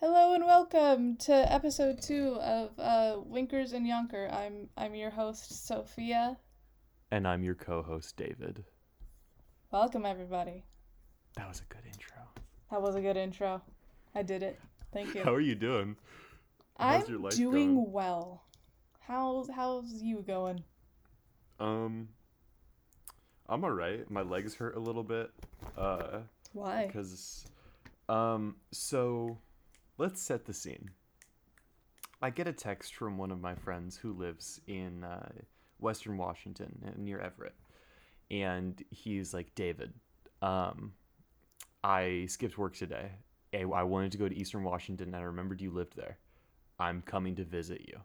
Hello and welcome to episode two of uh, Wankers and Yonker. I'm I'm your host Sofia. And I'm your co host, David. Welcome everybody. That was a good intro. That was a good intro. I did it. Thank you. How are you doing? I'm how's your life doing going? well. How's how's you going? Um, I'm alright. My legs hurt a little bit. Uh, Why? because, um, so let's set the scene. I get a text from one of my friends who lives in uh, Western Washington uh, near Everett, and he's like, David, um, I skipped work today. I I wanted to go to Eastern Washington, and I remembered you lived there. I'm coming to visit you.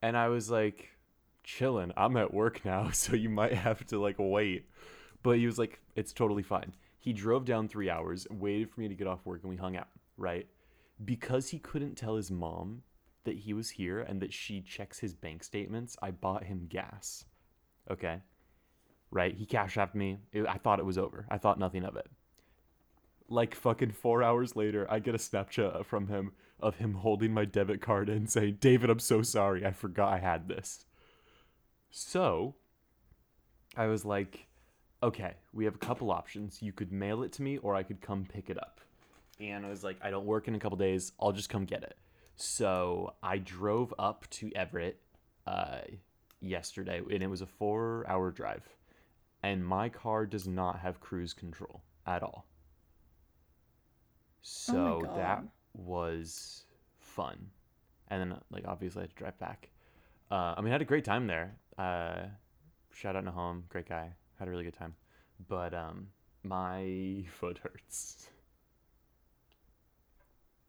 And I was like, chilling. I'm at work now, so you might have to like wait. But he was like, it's totally fine. He drove down three hours, waited for me to get off work, and we hung out, right? Because he couldn't tell his mom that he was here and that she checks his bank statements, I bought him gas. Okay? Right? He cash apped me. I thought it was over. I thought nothing of it. Like fucking four hours later, I get a Snapchat from him of him holding my debit card and saying, David, I'm so sorry. I forgot I had this. So I was like, okay, we have a couple options. You could mail it to me or I could come pick it up. And I was like, I don't work in a couple days. I'll just come get it. So I drove up to Everett uh, yesterday, and it was a four hour drive. And my car does not have cruise control at all. So that was fun. And then, like, obviously, I had to drive back. Uh, I mean, I had a great time there. Uh, shout out Nahom, great guy. Had a really good time. But um, my foot hurts.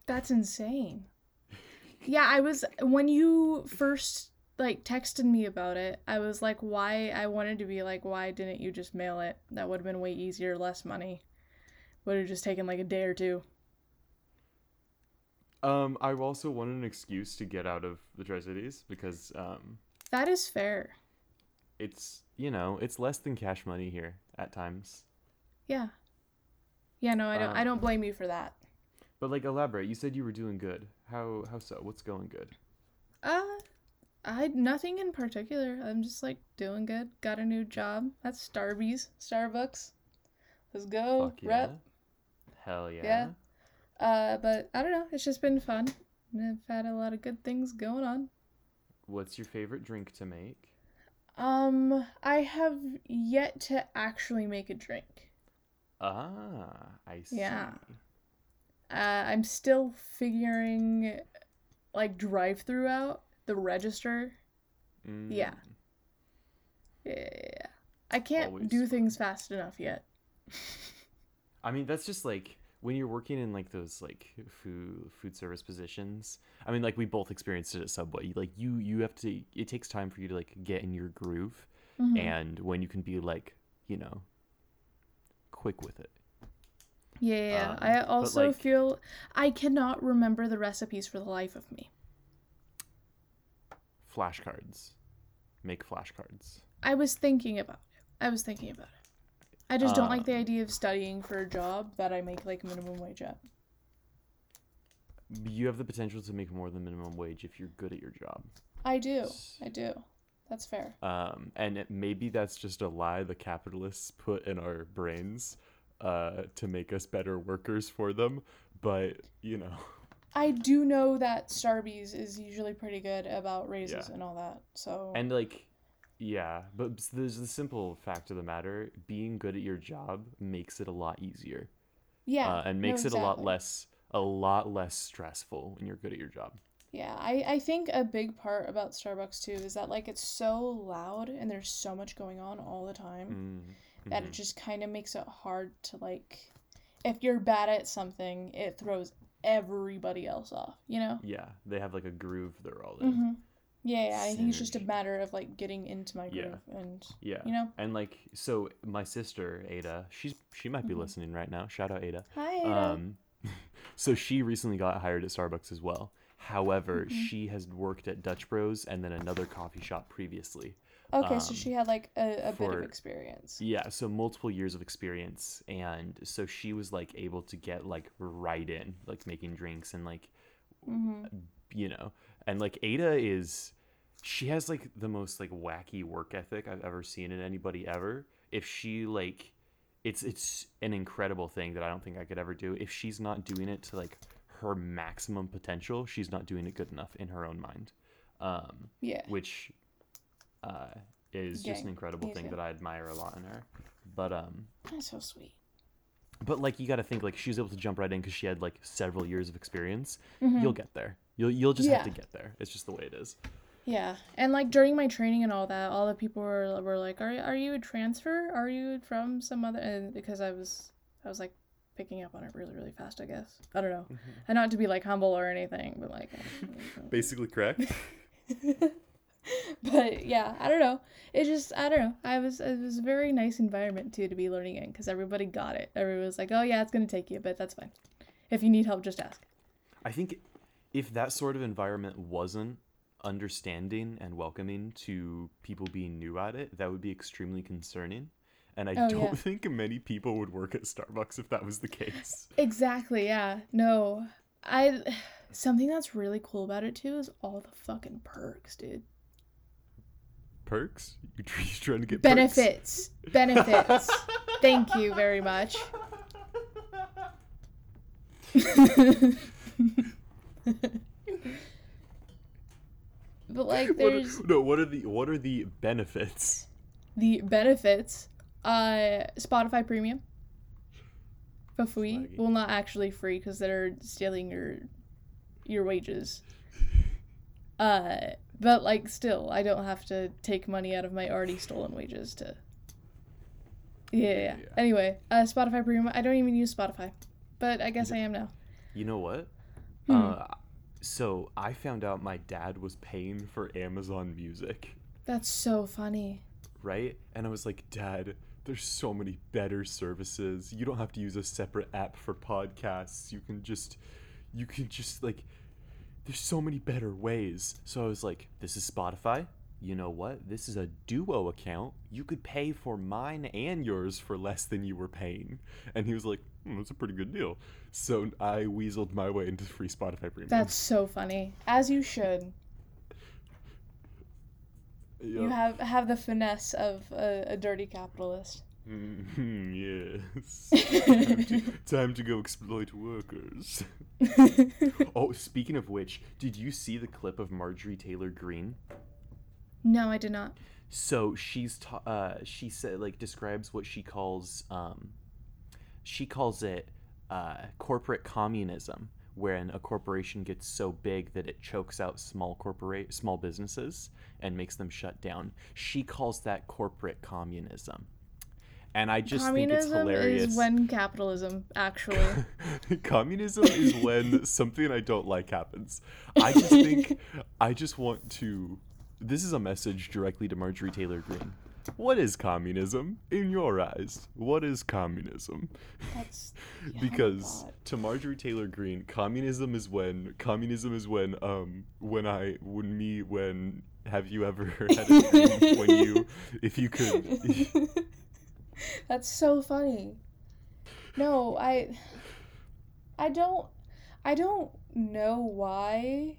That's insane. Yeah, I was when you first like texted me about it, I was like why I wanted to be like why didn't you just mail it? That would have been way easier, less money. Would have just taken like a day or two. Um, I also wanted an excuse to get out of the Tri Cities because um, That is fair. it's you know it's less than cash money here at times. Yeah. Yeah, no, I don't I Um, don't blame you for that. But like, elaborate. You said you were doing good. How how so? What's going good? Uh I nothing in particular. I'm just like doing good. Got a new job. That's Starbucks. Starbucks. Let's go. Fuck yeah. Rep. Hell yeah. Yeah. Uh but I don't know. It's just been fun. And I've had a lot of good things going on. What's your favorite drink to make? Um I have yet to actually make a drink. Ah, I see. Yeah. Uh I'm still figuring like drive through out the register. Yeah. Mm. Yeah. I can't Always do things fast enough yet. I mean, that's just like when you're working in like those like food food service positions. I mean, like we both experienced it at Subway. Like you you have to. It takes time for you to like get in your groove, Mhm. and when you can be like you know quick with it. Yeah. Um, I also like- feel I cannot remember the recipes for the life of me. Flashcards, make flashcards. I was thinking about it. I was thinking about it. I just don't like the Um, idea of studying for a job that I make like minimum wage at. You have the potential to make more than minimum wage if you're good at your job. I do. I do. That's fair. um, and it, maybe that's just a lie the capitalists put in our brains uh, to make us better workers for them. But you know, I do know that Starbucks is usually pretty good about raises Yeah. and all that. So and like, yeah, but there's the simple fact of the matter: being good at your job makes it a lot easier, yeah, uh, and no, makes it a lot less a lot less stressful when you're good at your job. Yeah, I, I think a big part about Starbucks too is that like it's so loud and there's so much going on all the time. Mm, that mhm. it just kind of makes it hard to like if you're bad at something it throws everybody else off you know Yeah, they have like a groove they're all in. hmm yeah, yeah i think it's just a matter of like getting into my Yeah. groove and Yeah. you know And like so my sister Ada, she's she might be Mhm. listening right now. Shout out Ada. hi Ada. Um so she recently got hired at Starbucks as well. However, Mhm. she has worked at Dutch Bros and then another coffee shop previously. Okay, so Um, she had like a, a bit of experience. Yeah, so multiple years of experience, and so she was like able to get like right in, like making drinks and like, hmm you know, and like Ada is, she has like the most like wacky work ethic I've ever seen in anybody ever. If she like, it's it's an incredible thing that I don't think I could ever do. If she's not doing it to like her maximum potential, she's not doing it good enough in her own mind. Um, Yeah. which uh, is just an incredible thing too. that I admire a lot in her. But um, That's so sweet. but like you got to think like she was able to jump right in because she had like several years of experience. Mhm. You'll get there. You'll you'll just have to get there. It's just the way it is. Yeah, and like during my training and all that, all the people were were like, "Are are you a transfer? Are you from some other?" And because I was I was like picking up on it really really fast. I guess I don't know, and not to be like humble or anything, but like. Basically correct. but yeah, I don't know. It just I don't know. I was it was a very nice environment too to be learning in because everybody got it. Everybody was like, "Oh yeah, it's gonna take you, but that's fine. If you need help, just ask." I think if that sort of environment wasn't understanding and welcoming to people being new at it, that would be extremely concerning. And I Oh, don't yeah. think many people would work at Starbucks if that was the case. Exactly. Yeah. No. I. Something that's really cool about it too is all the fucking perks, dude. Perks? You tr- you trying to get perks? Benefits. Benefits. Thank you very much. but like What are, there's no, what are the what are the benefits? the benefits uh spotify premium for free Swaggy. well not actually free because they're stealing your your wages uh but like still i don't have to take money out of my already stolen wages to yeah, yeah, anyway uh spotify premium i don't even use spotify but i guess i am now You know what? Hmm. Uh, so I found out my dad was paying for Amazon Music, that's so funny right? And I was like, Dad, there's so many better services. You don't have to use a separate app for podcasts. You can just, you can just like, there's so many better ways. So I was like, this is Spotify. You know what? This is a duo account. You could pay for mine and yours for less than you were paying. And he was like, hmm, that's a pretty good deal. So I weaseled my way into free Spotify premium. that's so funny as you should you have have the finesse of a, a dirty capitalist Mhm, yes. time, to, time to go exploit workers. oh, speaking of which, did you see the clip of Marjorie Taylor Greene? no, I did not. So she's ta- uh, she said like describes what she calls um, she calls it uh, corporate communism, wherein a corporation gets so big that it chokes out small corporate small businesses and makes them shut down. She calls that corporate communism. And I just think it's Communism hilarious. is when capitalism actually. Communism is when something I don't like happens. I just think I just want to. This is a message directly to Marjorie Taylor Greene. What is communism in your eyes? What is communism? That's yeah, because God. to Marjorie Taylor Greene, communism is when communism is when um when I when me when have you ever had a dream when you if you could That's so funny. No, I I don't I don't know why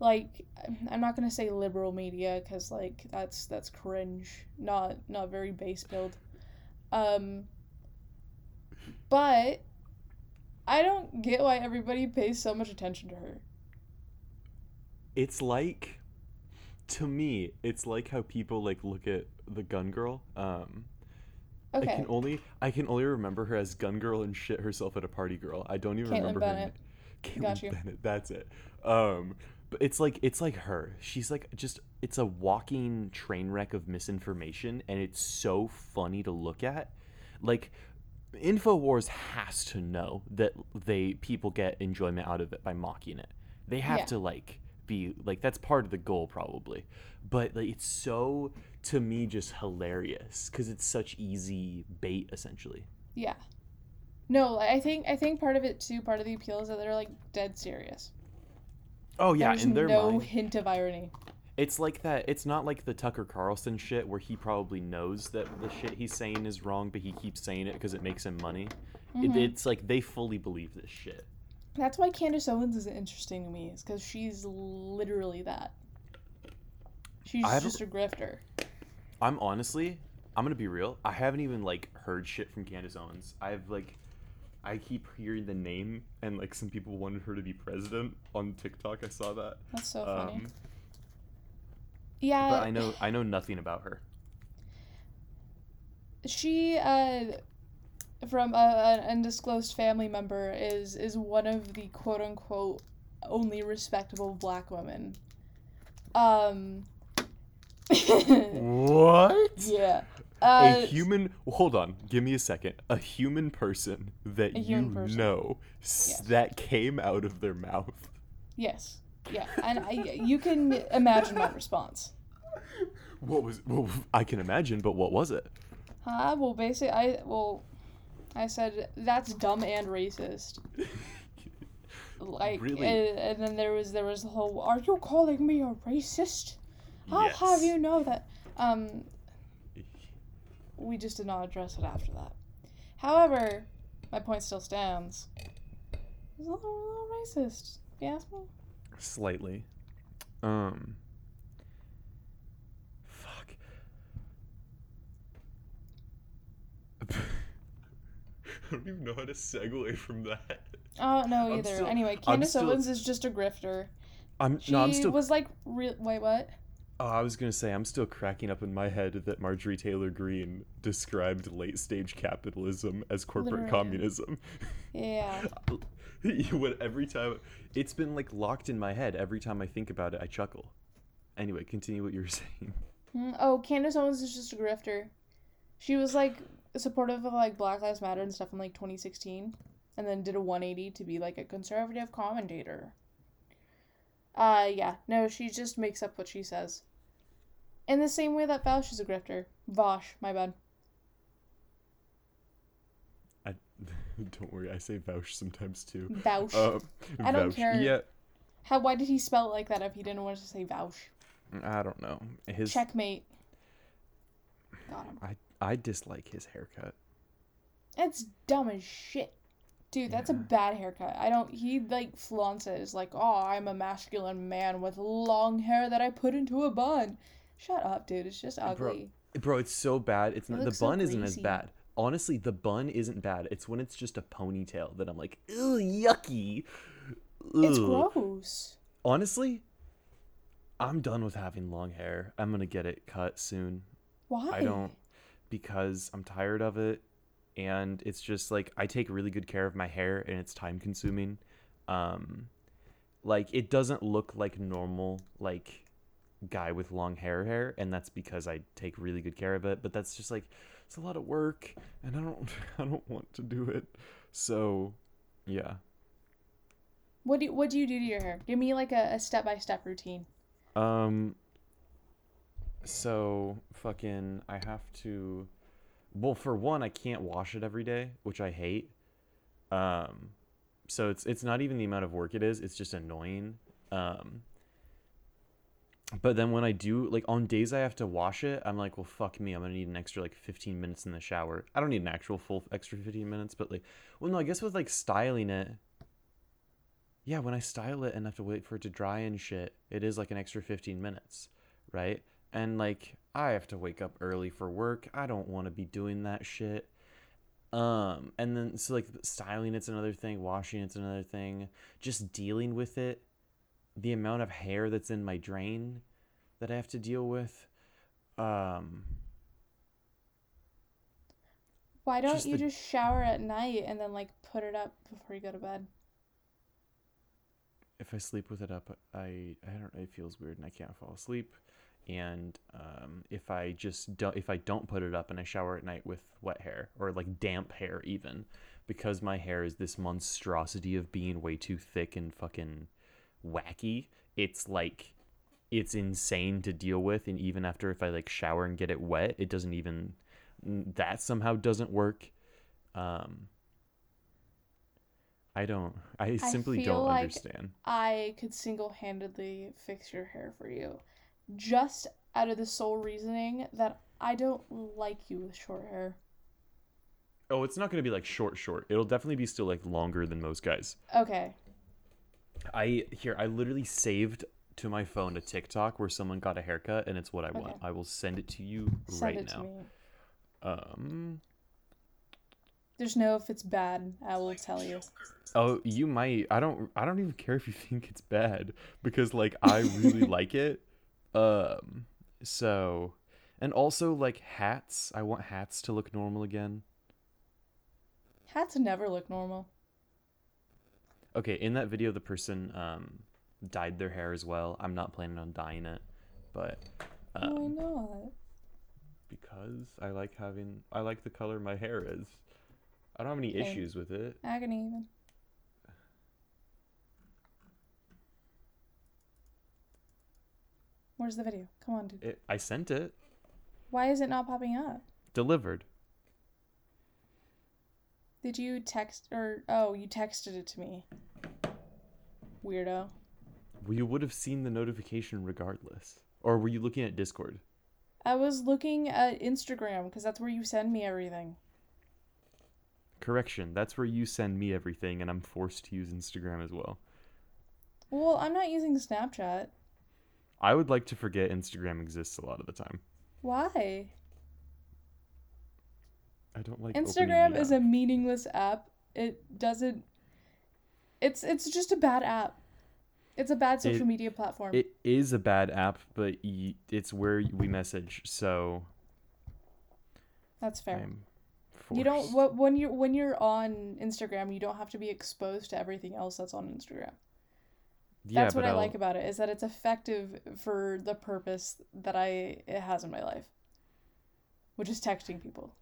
like I'm not going to say liberal media cuz like that's that's cringe, not not very base build. Um but I don't get why everybody pays so much attention to her. it's like to me it's like how people like look at the gun girl um i can only i can only remember her as gun girl and shit herself at a party girl. I don't even Kaitlin remember Bennett. her name Got you. bennett that's it. Um but it's like it's like her. She's like just it's a walking train wreck of misinformation and it's so funny to look at. Like infowars has to know that they people get enjoyment out of it by mocking it. They have Yeah. to like be like that's part of the goal probably. But like it's so to me just hilarious because it's such easy bait essentially Yeah. No, I think I think part of it too, part of the appeal is that they're like dead serious. oh yeah There's in their no mind hint of irony. It's like that. It's not like the Tucker Carlson shit where he probably knows that the shit he's saying is wrong, but he keeps saying it because it makes him money. It, mm-hmm. it's like they fully believe this shit. That's why Candace Owens is interesting to me, is because she's literally that. She's just a grifter. I'm honestly, I'm gonna be real. I haven't even like heard shit from Candace Owens. I've like, I keep hearing the name, and like some people wanted her to be president on TikTok. I saw that. That's so funny. Um, yeah, but I know I know nothing about her. she uh from a, an undisclosed family member is is one of the quote unquote only respectable black women. Um. What? yeah. Uh, a human hold on give me a second a human person that A you person. know Yes. that came out of their mouth Yes. Yeah, and I, you can imagine my response. what was well, i can imagine but what was it Huh? Well, basically, I well, I said that's dumb and racist. Like, Really? and, and then there was there was the whole, "Are you calling me a racist? I'll have you know that." Um, we just did not address it after that. However, my point still stands. It's a little, a little racist. if You ask me. slightly um fuck I don't even know how to segue from that. Oh no, either. still- anyway, Candace still- Owens is just a grifter. I'm She no, I'm still. was like, re- wait, what? Oh, I was gonna say I'm still cracking up in my head that Marjorie Taylor Greene described late stage capitalism as corporate Literally. communism. Yeah. what every time it's been like locked in my head. Every time I think about it, I chuckle. Anyway, continue what you were saying. Mm, Oh, Candace Owens is just a grifter. She was like supportive of like Black Lives Matter and stuff in like 2016, and then did a 180 to be like a conservative commentator. Uh, yeah, no, she just makes up what she says. In the same way that Vaush is a grifter. Vosh, my bad. I don't worry. I say vouch sometimes too. Vaush. Uh, I don't vouch. care. Yeah, How? Why did he spell it like that if he didn't want to say Vaush? I don't know. His Checkmate. Got him. I I dislike his haircut. It's dumb as shit. Dude, that's a bad haircut. I don't he like flaunts it as like, oh, I'm a masculine man with long hair that I put into a bun. Shut up, dude. It's just ugly. Bro, it's so bad. It's not, the looks so bun isn't as bad. Honestly, the bun isn't bad. It's when it's just a ponytail that I'm like, ew, yucky. It's gross. Honestly, I'm done with having long hair. I'm gonna get it cut soon. Why? I don't because I'm tired of it and it's just like I take really good care of my hair and it's time consuming. Um like it doesn't look like normal like guy with long hair hair and that's because I take really good care of it, but that's just like it's a lot of work and I don't I don't want to do it. So, yeah. What do you, what do you do to your hair? Give me like a, a step-by-step routine. Um so fucking I have to well for one I can't wash it every day, which I hate. Um so it's it's not even the amount of work it is, it's just annoying. Um but then when I do like on days I have to wash it, I'm like, well fuck me, I'm to need an extra like 15 minutes in the shower. I don't need an actual full extra 15 minutes, but like well no, I guess with like styling it yeah, when I style it and have to wait for it to dry and shit, it is like an extra 15 minutes, right? And like I have to wake up early for work. I don't want to be doing that shit. Um and then so like styling it's another thing, washing it's another thing, just dealing with it, the amount of hair that's in my drain that I have to deal with. Um Why don't Just you the- just shower at night and then like put it up before you go to bed? if I sleep with it up, I I don't. It feels weird and I can't fall asleep. And um, if I just don't, if I don't put it up and I shower at night with wet hair or like damp hair, even because my hair is this monstrosity of being way too thick and fucking wacky, it's like it's insane to deal with. And even after if I like shower and get it wet, it doesn't even that somehow doesn't work. Um, I don't. I simply feel don't like understand. I could single-handedly fix your hair for you. Just out of the sole reasoning that I don't like you with short hair. Oh, it's not gonna be like short, short. It'll definitely be still like longer than most guys. Okay. I here I literally saved to my phone a TikTok where someone got a haircut and it's what I want. I will send it to you Send right it now. to me. Um There's no if it's bad, I will tell you. oh, you might I don't I don't even care if you think it's bad because like I really like it. Um so and also like hats. I want hats to look normal again. Hats never look normal. Okay, in that video the person um dyed their hair as well. I'm not planning on dyeing it, but um, Why not? because I like having I like the color my hair is. I don't have any Same. issues with it. Agony even. Where's the video? Come on, dude. it. I sent it. Why is it not popping up? Delivered. Did you text or oh, you texted it to me. Weirdo. Well, you would have seen the notification regardless. Or were you looking at Discord? I was looking at Instagram because that's where you send me everything. Correction. That's where you send me everything, and I'm forced to use Instagram as well. Well, I'm not using Snapchat. I would like to forget Instagram exists a lot of the time. Why? I don't like Instagram is a meaningless app. It doesn't. It's it's just a bad app. It's a bad social It- media platform. It is a bad app, but y- it's where we message, so That's fair. You don't what when you're when you're on Instagram, you don't have to be exposed to everything else that's on Instagram. Yeah, That's what I I'll- like about it is that it's effective for the purpose that I it has in my life, which is texting people.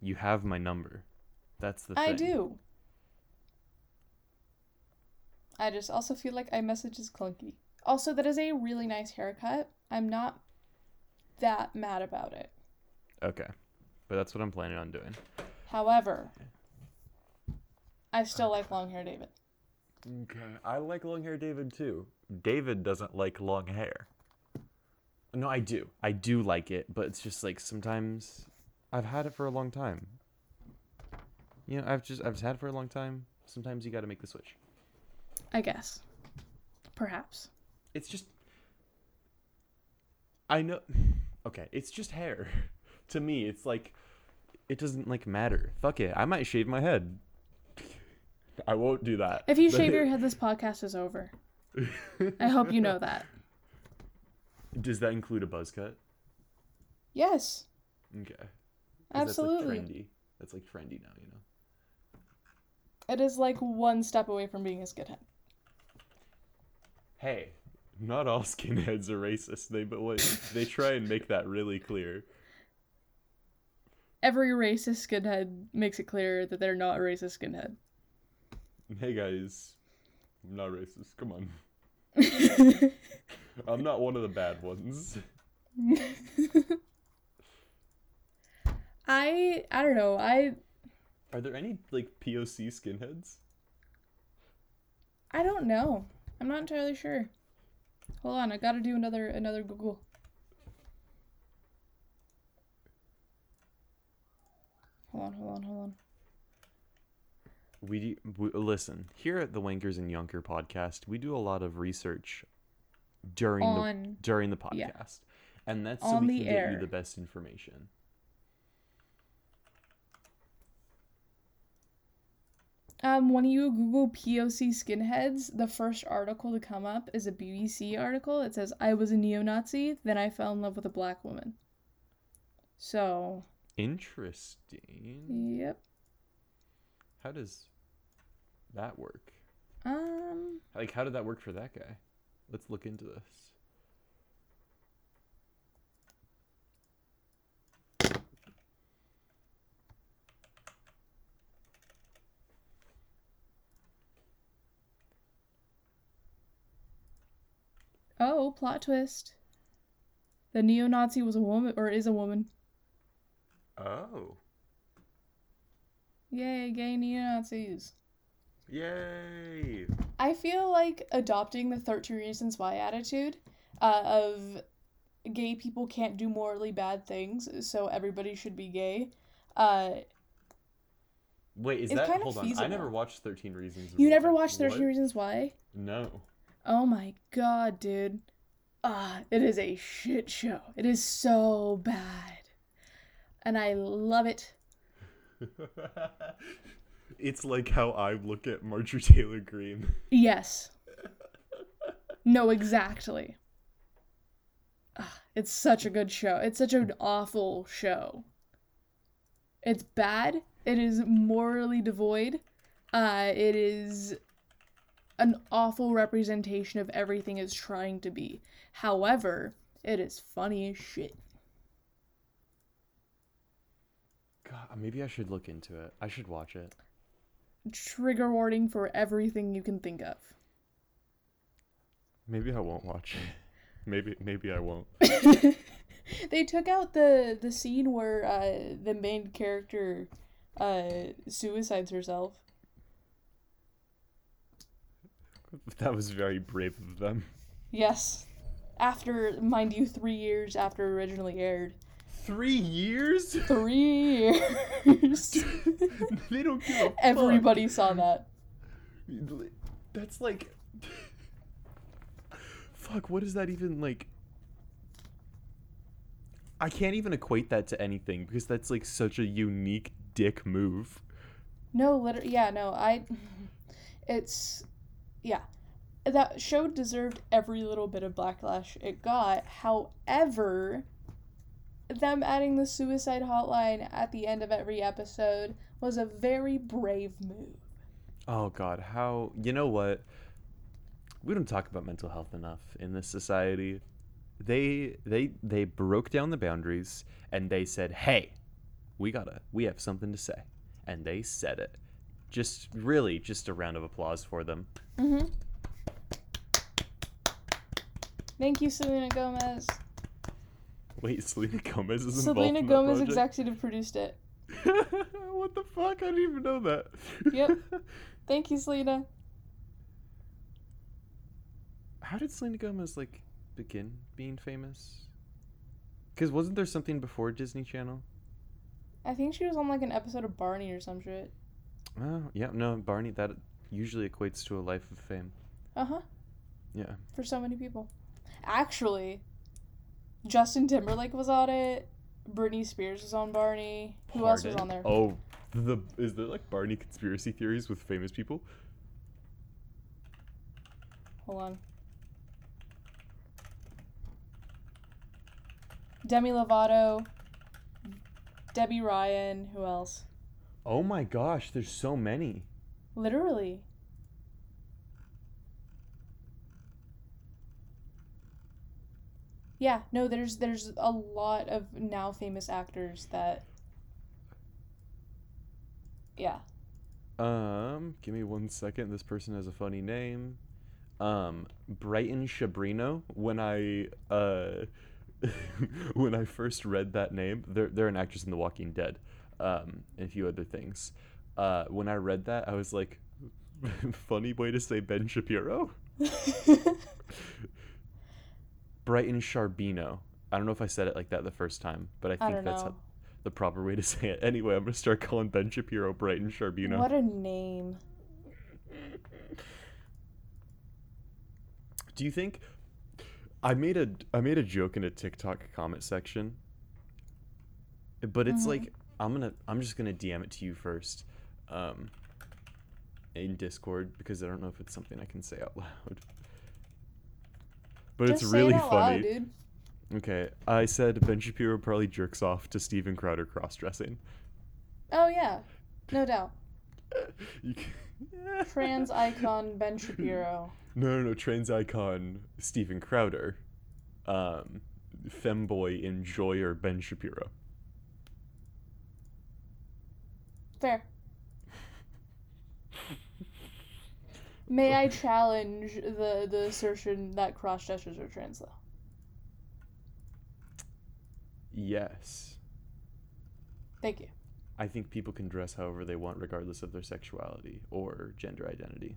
You have my number. That's the thing. I do. I just also feel like iMessage is clunky. Also, that is a really nice haircut. I'm not that mad about it. Okay. But that's what I'm planning on doing. However, I still like long hair David. Okay. I like long hair David too. David doesn't like long hair. No, I do. I do like it, but it's just like sometimes I've had it for a long time. You know, I've just I've had it for a long time. Sometimes you got to make the switch. I guess. Perhaps. It's just I know Okay, it's just hair. to me, it's like it doesn't like matter. Fuck it. I might shave my head. I won't do that. If you shave your head, this podcast is over. I hope you know that. Does that include a buzz cut? Yes, Okay. absolutely. That's like trendy. That's like trendy now, you know. It is like one step away from being a skinhead. Hey, not all skinheads are racist. They but what they try and make that really clear. Every racist skinhead makes it clear that they're not a racist skinhead. Hey guys, I'm not racist. Come on. I'm not one of the bad ones. I I don't know. I Are there any like POC skinheads? I don't know. I'm not entirely sure. Hold on, I gotta do another another Google. Hold on, hold on, hold on. We, we listen here at the Wankers and Yonker podcast. We do a lot of research during the during the podcast, yeah. and that's so On we can get you the best information. um when you Google POC skinheads, the first article to come up is a BBC article. that says I was a neo-Nazi, then I fell in love with a black woman. So, Interesting. yep. How does that work? Um Like, how did that work for that guy? Let's look into this. oh, plot twist. The neo-Nazi was a woman or is a woman. Oh. Yay, gay neo-Nazis. Yay! I feel like adopting the 13 Reasons Why attitude uh, of gay people can't do morally bad things, so everybody should be gay. Uh, Wait, is that hold on? I never watched Thirteen Reasons. you never watched Thirteen What? Reasons Why? No. Oh my god, dude. Ah, it is a shit show. It is so bad. And I love it. it's like how I look at Marjorie Taylor Greene. Yes. No, exactly. Ah, it's such a good show. It's such an awful show. It's bad. It is morally devoid. Uh, it is an awful representation of everything it's trying to be. However, it is funny as shit. God, maybe I should look into it. I should watch it. Trigger warning for everything you can think of. Maybe I won't watch it. Maybe maybe I won't. they took out the the scene where uh the main character uh suicides herself. That was very brave of them. Yes. After mind you 3 years after originally aired. Three years? 3 years. they don't give a fuck. Everybody saw that. That's like. Fuck, what is that even like? I can't even equate that to anything because that's like such a unique dick move. No, literally yeah, no. I it's yeah. That show deserved every little bit of backlash it got. However, them adding the suicide hotline at the end of every episode was a very brave move. Oh god, how you know what? We don't talk about mental health enough in this society. They they they broke down the boundaries and they said, "Hey, we got to we have something to say." And they said it. Just really just a round of applause for them. Mm-hmm. Thank you, Selena Gomez. Wait, Selena Gomez is Selena involved in Gomez project? executive produced it. what the fuck? I didn't even know that. Yep. Thank you, Selena. How did Selena Gomez like begin being famous? Because wasn't there something before Disney Channel? I think she was on like an episode of Barney or some shit. Oh, yeah, no, Barney. That usually equates to a life of fame. Uh huh. Yeah. for so many people. Actually, Justin Timberlake was on it. Britney Spears was on Barney. Who else was on there? Oh, the is there like Barney conspiracy theories with famous people? Hold on. Demi Lovato, Debby Ryan. Who else? Oh my gosh, there's so many. Literally. Yeah, no, there's there's a lot of now famous actors that Yeah. Um, give me one second. This person has a funny name. Um, Brighton Shabrino. When I uh, when I first read that name, they're they're an actress in The Walking Dead, um, and a few other things. Uh, when I read that, I was like, funny way to say Ben Shapiro. Brighton Sharbino. I don't know if I said it like that the first time, but I I think don't that's how, the proper way to say it. Anyway, I'm gonna start calling Ben Shapiro Brighton Sharbino. What a name. Do you think I made a I made a joke in a TikTok comment section, but it's Mhm. like I'm gonna I'm just gonna DM it to you first, um, in Discord because I don't know if it's something I can say out loud. But Just it's say really it out funny. loud, dude. Okay, I said Ben Shapiro probably jerks off to Steven Crowder cross dressing. Oh yeah. No doubt. Can- Trans icon Ben Shapiro. No, no, no. Trans icon Steven Crowder, um, femboy enjoyer Ben Shapiro. Fair. May I challenge the the assertion that cross dressers are trans though? Yes, Thank you. I think people can dress however they want, regardless of their sexuality or gender identity.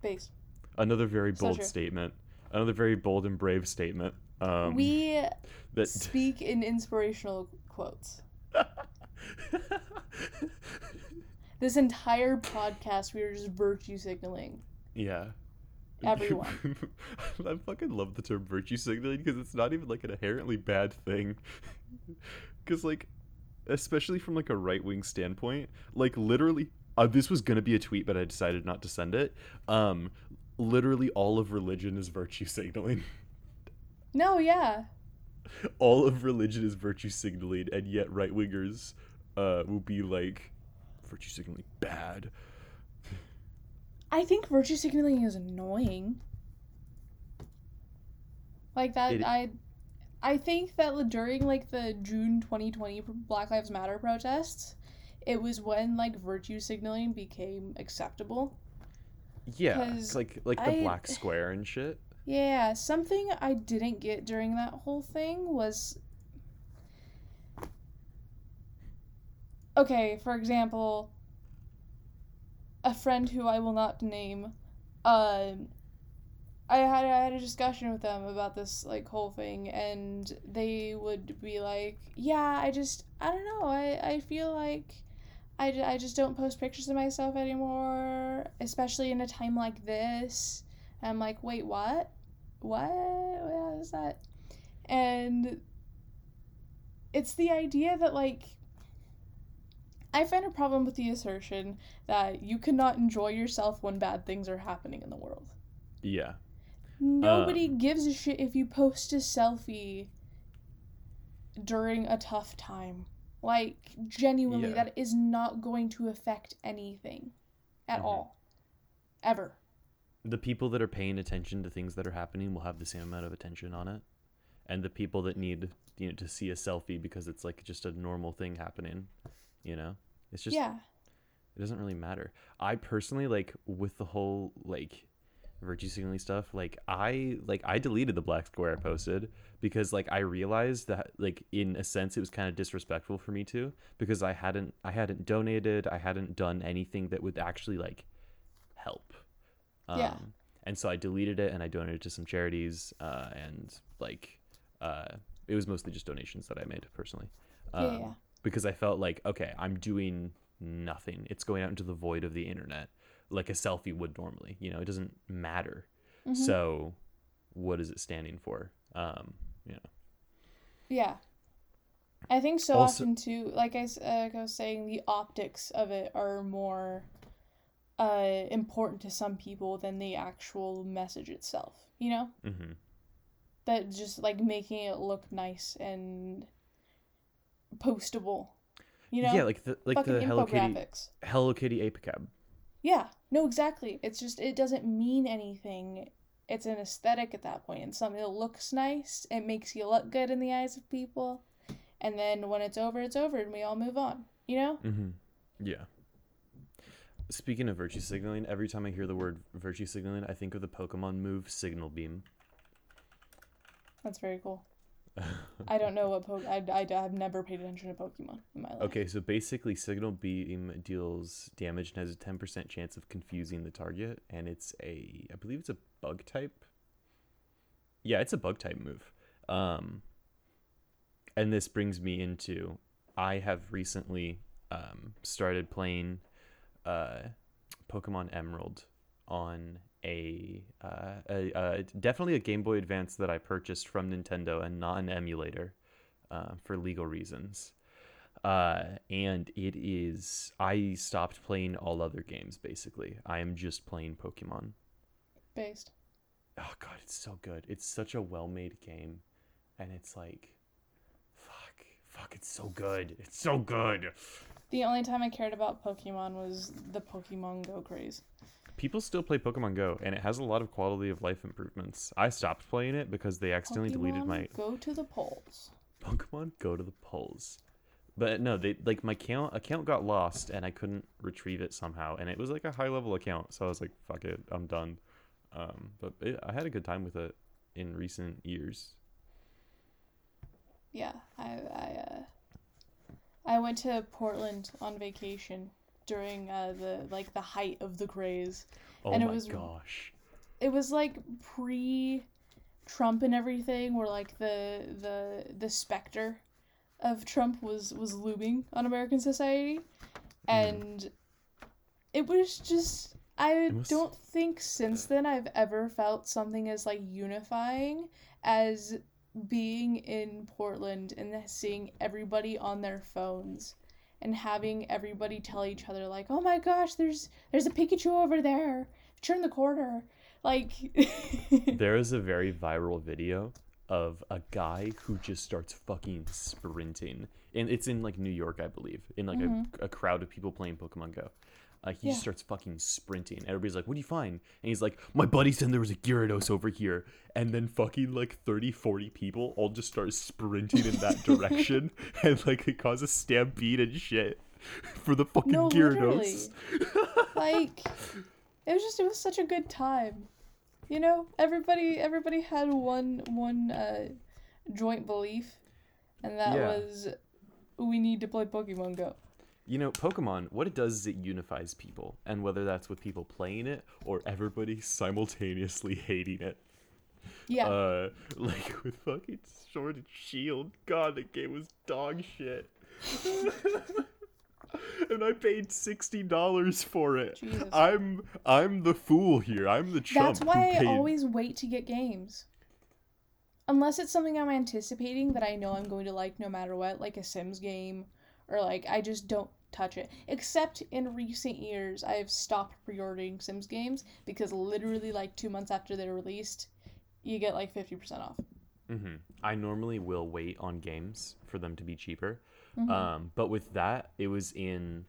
Base. Another very bold statement. another very bold and brave statement. Um, we that speak in inspirational quotes. This entire podcast, we were just virtue signaling. yeah. Everyone. I fucking love the term virtue signaling because it's not even like an inherently bad thing. Because like, especially from like a right wing standpoint, like literally, uh, this was gonna be a tweet, but I decided not to send it. Um, literally, all of religion is virtue signaling. No, yeah. all of religion is virtue signaling, and yet right wingers uh, will be like virtue signaling bad. I think virtue signaling is annoying. Like that, It- I, I think that during like the June 2020 Black Lives Matter protests, it was when like virtue signaling became acceptable. Yeah, like like the I- black square and shit. Yeah, something I didn't get during that whole thing was Okay, for example, a friend who I will not name, uh, I had I had a discussion with them about this like whole thing and they would be like, "Yeah, I just I don't know. I I feel like I, I just don't post pictures of myself anymore, especially in a time like this." And I'm like, wait, what? What? What is that? And it's the idea that, like, I find a problem with the assertion that you cannot enjoy yourself when bad things are happening in the world. Yeah, Nobody gives a shit if you post a selfie during a tough time. Like, genuinely, Yeah. that is not going to affect anything at Mhm. all. Ever. the people that are paying attention to things that are happening will have the same amount of attention on it, and the people that need you know to see a selfie because it's like just a normal thing happening, you know, it's just yeah. it doesn't really matter. I personally like with the whole like virtue signaling stuff, like I like I deleted the black square I posted because like I realized that like in a sense it was kind of disrespectful for me too because I hadn't I hadn't donated, I hadn't done anything that would actually like help. Um, Yeah. and so I deleted it and I donated to some charities uh, and like uh, it was mostly just donations that I made personally. Yeah, Um, yeah. Because I felt like okay, I'm doing nothing. It's going out into the void of the internet like a selfie would normally. You know, it doesn't matter. Mhm. So, what is it standing for? Um, you know, Yeah. I think so Also- often too, like I, uh, like I was saying, the optics of it are more uh, important to some people than the actual message itself. You know? hmm That just like making it look nice and postable. You know? yeah, like the like Fucking the Hello Kitty. Hello Kitty ape cab. Yeah, no, exactly. It's just it doesn't mean anything. It's an aesthetic at that point. It's something that looks nice. It makes you look good in the eyes of people, and then when it's over, it's over, and we all move on. You know? Mm-hmm. Yeah. Speaking of virtue signaling, every time I hear the word virtue signaling, I think of the Pokemon move Signal Beam. That's very cool. I don't know what po- I, I have never paid attention to Pokemon in my life. Okay, so basically, Signal Beam deals damage and has a 10% chance of confusing the target, and it's a, I believe it's a bug type. Yeah, it's a bug type move. Um, and this brings me into, I have recently um, started playing uh, Pokemon Emerald on a, uh, a, a definitely a Game Boy Advance that I purchased from Nintendo and not an emulator uh, for legal reasons uh, and it is I stopped playing all other games basically. I am just playing Pokemon. Based. Oh god, it's so good. It's such a well-made game, and it's like, fuck, fuck, it's so good. It's so good. The only time I cared about Pokemon was the Pokemon Go craze. People still play Pokemon Go, and it has a lot of quality of life improvements. I stopped playing it because they accidentally deleted my Go to the polls. Pokemon Go to the polls. But no, they like my account account got lost and I couldn't retrieve it somehow, and it was like a high level account, so I was like, "Fuck it, I'm done." Um, but it, I had a good time with it in recent years. Yeah, I I uh, I went to Portland on vacation during uh, the like the height of the craze. Oh And it my was- gosh! It was like pre Trump and everything, where like the the the specter of Trump was was looming on American society, and it was just I was- don't think since then I've ever felt something as like unifying as being in Portland and seeing everybody on their phones and having everybody tell each other like, "Oh my gosh, there's there's a Pikachu over there. Turn the corner." Like There is a very viral video of a guy who just starts fucking sprinting. And it's in like New York, I believe, in like a, mm-hmm. a crowd of people playing Pokemon Go. Uh, he. Yeah. starts fucking sprinting. Everybody's like, What do you find? And he's like, My buddy said there was a Gyarados over here. And then fucking like 30, 40 people all just start sprinting in that direction. and like it causes stampede and shit for the fucking No, Gyarados. like it was just it was such a good time. You know, everybody everybody had one one uh joint belief and that Yeah. was we need to play Pokemon Go. You know, Pokemon, what it does is it unifies people, and whether that's with people playing it or everybody simultaneously hating it. Yeah. Uh, like with fucking Sword and Shield, God, the game was dog shit. and I paid sixty dollars for it. Jesus. I'm I'm the fool here. I'm the chump. That's why I always wait to get games. Unless it's something I'm anticipating that I know I'm going to like no matter what, like a Sims game, or like I just don't touch it. Except in recent years, I have stopped pre ordering Sims games because literally, like two months after they're released, you get like 50% off. hmm I normally will wait on games for them to be cheaper. Mhm. Um, but with that, it was in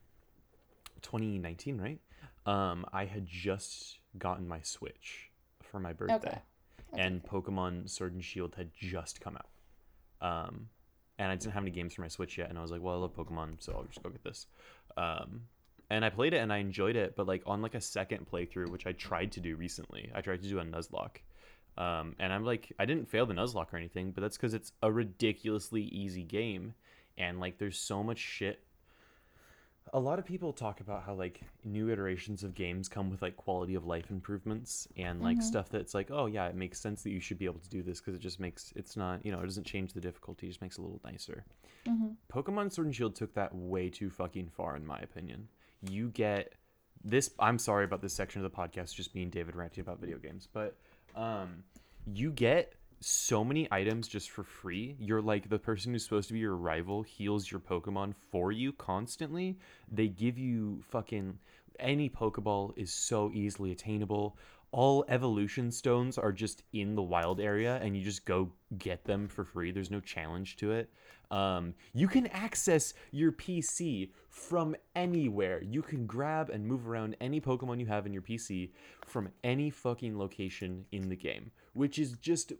2019, right? Um, I had just gotten my Switch for my birthday, Okay. and Pokemon Sword and Shield had just come out. Um, and I didn't have any games for my Switch yet, and I was like, "Well, I love Pokemon, so I'll just go get this." Um, and I played it and I enjoyed it, but like on like a second playthrough, which I tried to do recently, I tried to do a Nuzlocke. Um, and I'm like, I didn't fail the Nuzlocke or anything, but that's because it's a ridiculously easy game, and like there's so much shit. A lot of people talk about how like new iterations of games come with like quality of life improvements and like Mhm. stuff that's like, oh yeah, it makes sense that you should be able to do this because it just makes it's not you know it doesn't change the difficulty, it just makes it a little nicer. hmm Pokemon Sword and Shield took that way too fucking far, in my opinion. You get this. I'm sorry about this section of the podcast, just being David ranting about video games, but um, you get so many items just for free. You're like the person who's supposed to be your rival heals your Pokemon for you constantly. They give you fucking any Pokeball is so easily attainable. All evolution stones are just in the wild area, and you just go get them for free. There's no challenge to it. Um, you can access your PC from anywhere. You can grab and move around any Pokemon you have in your PC from any fucking location in the game, which is just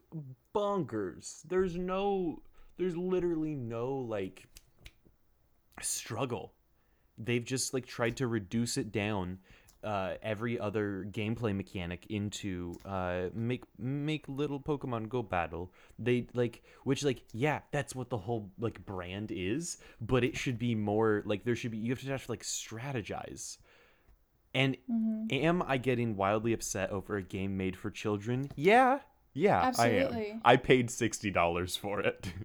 bonkers. There's no, there's literally no like struggle. They've just like tried to reduce it down uh, every other gameplay mechanic into uh, make make little Pokemon go battle. They like which like yeah, that's what the whole like brand is, but it should be more like there should be you have to have to like strategize. And hmm am I getting wildly upset over a game made for children? Yeah. Yeah, I am. I paid $60 for it.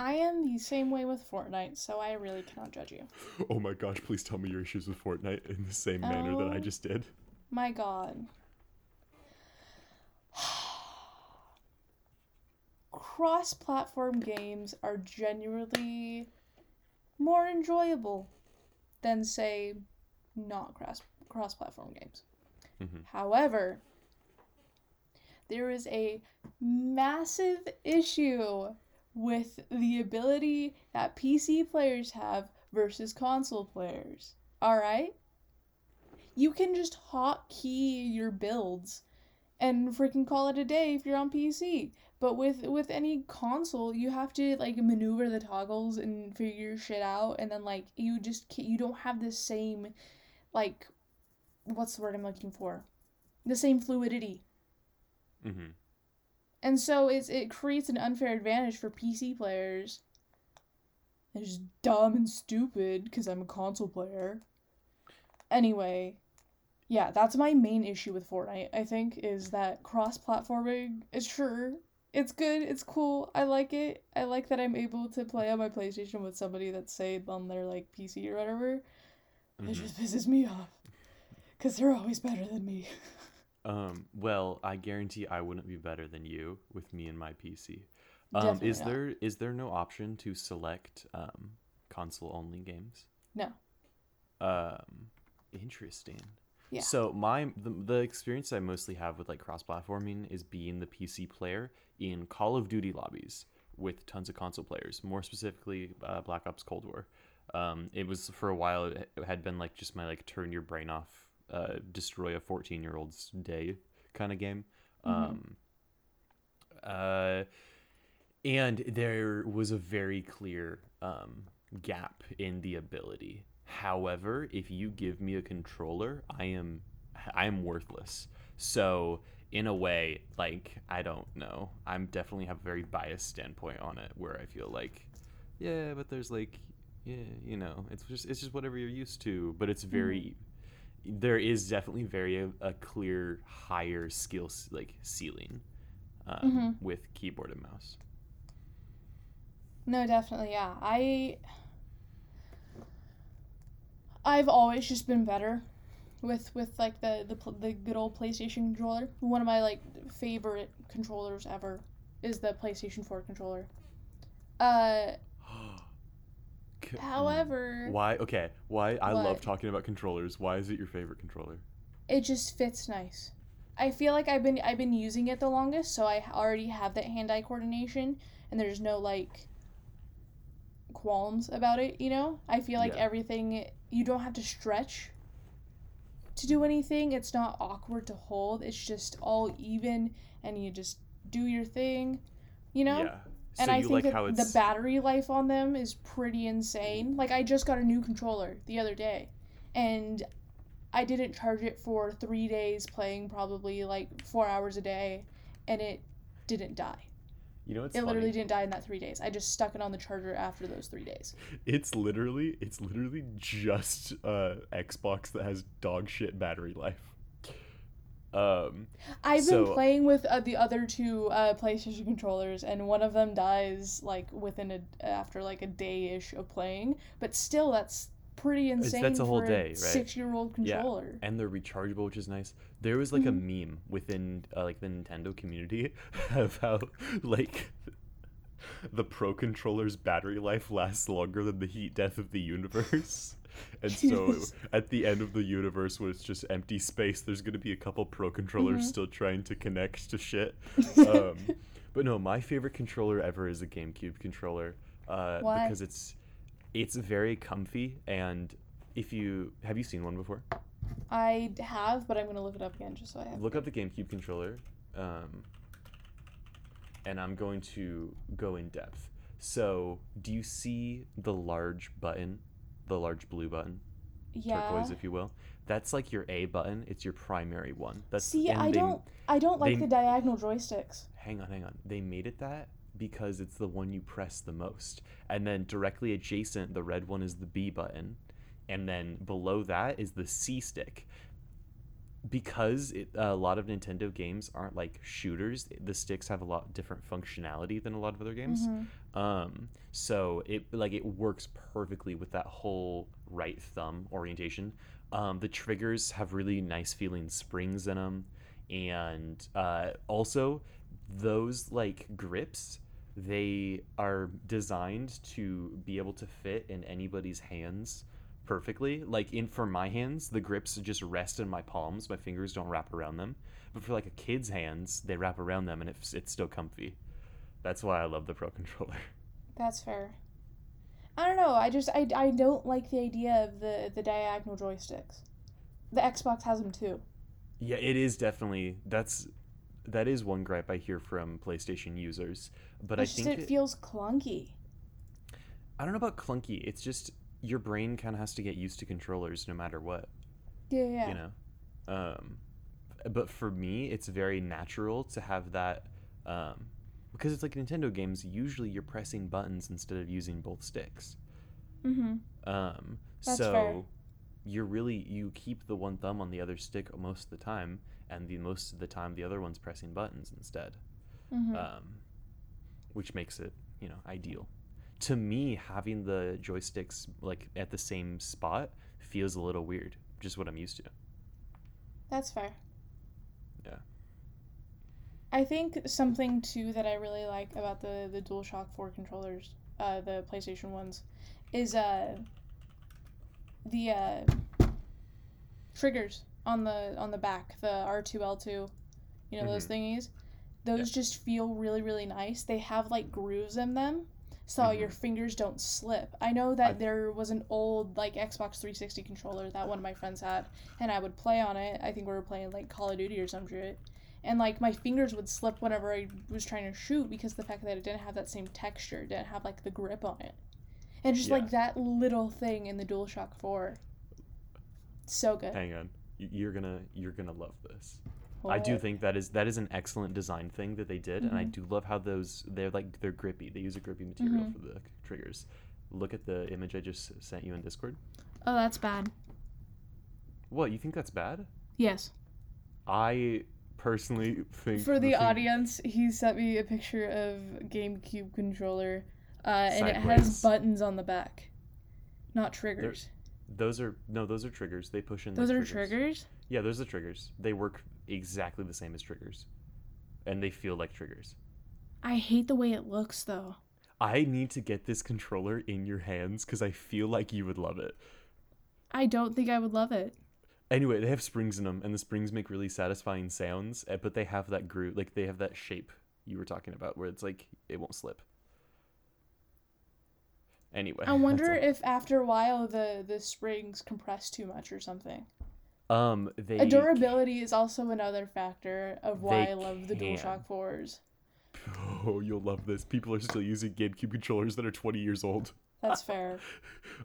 I am the same way with Fortnite, so I really cannot judge you. oh my gosh, please tell me your issues with Fortnite in the same manner that I Oh. just did. My god. Cross platform games are genuinely more enjoyable than, say, not cross cross platform games. Mhm. However, there is a massive issue with the ability that PC players have versus console players. Alright? You can just hotkey your builds and freaking call it a day if you're on PC. But with with any console, you have to like maneuver the toggles and figure shit out, and then like you just you don't have the same, like, what's the word I'm looking for? The same fluidity. Mm-hmm. And so it's it creates an unfair advantage for PC players. They're just dumb and stupid because I'm a console player. Anyway, Yeah, that's my main issue with Fortnite. I think is that cross-platforming is sure it's good, it's cool. I like it. I like that I'm able to play on my PlayStation with somebody that's say on their like PC or whatever. It Mhm. just pisses me off because they're always better than me. Um, well, I guarantee I wouldn't be better than you with me and my PC. Um, is not. there is there no option to select um, console only games? No. Um, interesting. Yeah. So my the, the experience I mostly have with like cross platforming is being the PC player in Call of Duty lobbies with tons of console players. More specifically, uh, Black Ops Cold War. Um, it was for a while. It had been like just my like turn your brain off, uh, destroy a fourteen year old's day kind of game. Mhm. Um, uh, and there was a very clear um, gap in the ability. However, if you give me a controller, I am I am worthless. So in a way, like I don't know, I'm definitely have a very biased standpoint on it, where I feel like, yeah, but there's like, yeah, you know, it's just it's just whatever you're used to, but it's very. There is definitely very a, a clear higher skill like ceiling um, Mhm. with keyboard and mouse. No, definitely, yeah. I I've always just been better with with like the the the good old PlayStation controller. One of my like favorite controllers ever is the PlayStation 4 controller. Uh C- mm. however, Why? Okay. Why? I love talking about controllers. Why is it your favorite controller? it just fits nice. I feel like I've been I've been using it the longest, so I already have that hand-eye coordination and there's no like qualms about it, you know? I feel like Yeah. everything you don't have to stretch to do anything. It's not awkward to hold. It's just all even and you just do your thing, you know? Yeah. And so I think like that how the battery life on them is pretty insane. Like I just got a new controller the other day, and I didn't charge it for three days, playing probably like four hours a day, and it didn't die. you know it's it literally didn't die in that three days. I just stuck it on the charger after those three days. It's literally it's literally just uh Xbox that has dog shit battery life. Um I've So- been playing with uh, the other two uh, PlayStation controllers, and one of them dies like within a after like a day ish of playing. But still, that's pretty insane. that's a whole day, right? Six year old controller. Yeah. and they're rechargeable, which is nice. There was like a Mm-hmm. meme within uh, like the Nintendo community of how like the pro controller's battery life lasts longer than the heat death of the universe. And so at the end of the universe when it's just empty space, there's gonna be a couple pro controllers Mhm. still trying to connect to shit. Um, but no, my favorite controller ever is a GameCube controller. Uh, because it's it's very comfy and if you have you seen one before? I have, but I'm gonna look it up again just so I have. look up the GameCube controller, um, and I'm going to go in depth. So, do you see the large button, the large blue button, Yeah. turquoise, if you will? That's like your A button. It's your primary one. That's See, I they- don't, I don't like they- the diagonal joysticks. Hang on, hang on. They made it that because it's the one you press the most, and then directly adjacent, the red one is the B button, and then below that is the C stick. Because it, a lot of Nintendo games aren't like shooters, the sticks have a lot different functionality than a lot of other games. Mhm. Um, so it like it works perfectly with that whole right thumb orientation. Um, the triggers have really nice feeling springs in them, and uh, also those like grips they are designed to be able to fit in anybody's hands perfectly like in for my hands the grips just rest in my palms my fingers don't wrap around them but for like a kid's hands they wrap around them and it's, it's still comfy that's why i love the pro controller That's fair. I don't know. I just, I, I don't like the idea of the the diagonal joysticks. The Xbox has them too. Yeah, it is definitely that's that is one gripe I hear from PlayStation users. But It's I just think it it- feels clunky. I don't know about clunky. It's just your brain kind of has to get used to controllers no matter what, Yeah, yeah. you know. Um, but for me, it's very natural to have that um, because it's like Nintendo games. Usually, you're pressing buttons instead of using both sticks. Mm-hmm. Um, That's so fair. you're really you keep the one thumb on the other stick most of the time, and the most of the time the other one's pressing buttons instead, Mhm. um, which makes it you know ideal. To me, having the joysticks like at the same spot feels a little weird. Just what I'm used to. That's fair. Yeah. I think something too that I really like about the the DualShock 4 controllers, uh, the PlayStation ones, is uh the uh triggers on the on the back, the R2L2, you know those thingies. Those just feel really really nice. They have like grooves in them. So your mm-hmm. fingers don't slip. I know that I- there was an old like Xbox 360 controller that one of my friends had, and I would play on it. I think we were playing like Call of Duty or some shit and like my fingers would slip whenever I was trying to shoot because the fact that it didn't have that same texture, didn't have like the grip on it, and just Yeah. like that little thing in the DualShock Four, so good. Hang on, you're gonna you're gonna love this. I do think that is that is an excellent design thing that they did, and I Mhm. do love how those they're like they're grippy. They use a grippy material Mhm. for the triggers. Look at the image I just sent you in Discord. Oh, that's bad. What you think that's bad? Yes. I personally think For the thing- audience, he sent me a picture of GameCube controller, uh, and it has buttons on the back, not triggers. Those are no, those are triggers. They push in. Those are triggers. Yeah, those are triggers. They work exactly the same as triggers, and they feel like triggers. I hate the way it looks though. I need to get this controller in your hands because I feel like you would love it. I don't think I would love it. Anyway, they have springs in them, and the springs make really satisfying sounds. eh, But they have that groove, like they have that shape you were talking about, where it's like it won't slip. Anyway, I wonder if after a while the the springs compress too much or something. All. um they A durability is also another factor of why They I love the can. DualShock 4s. Oh, you'll love this. People are still using GameCube controllers that are 20 years old. That's fair.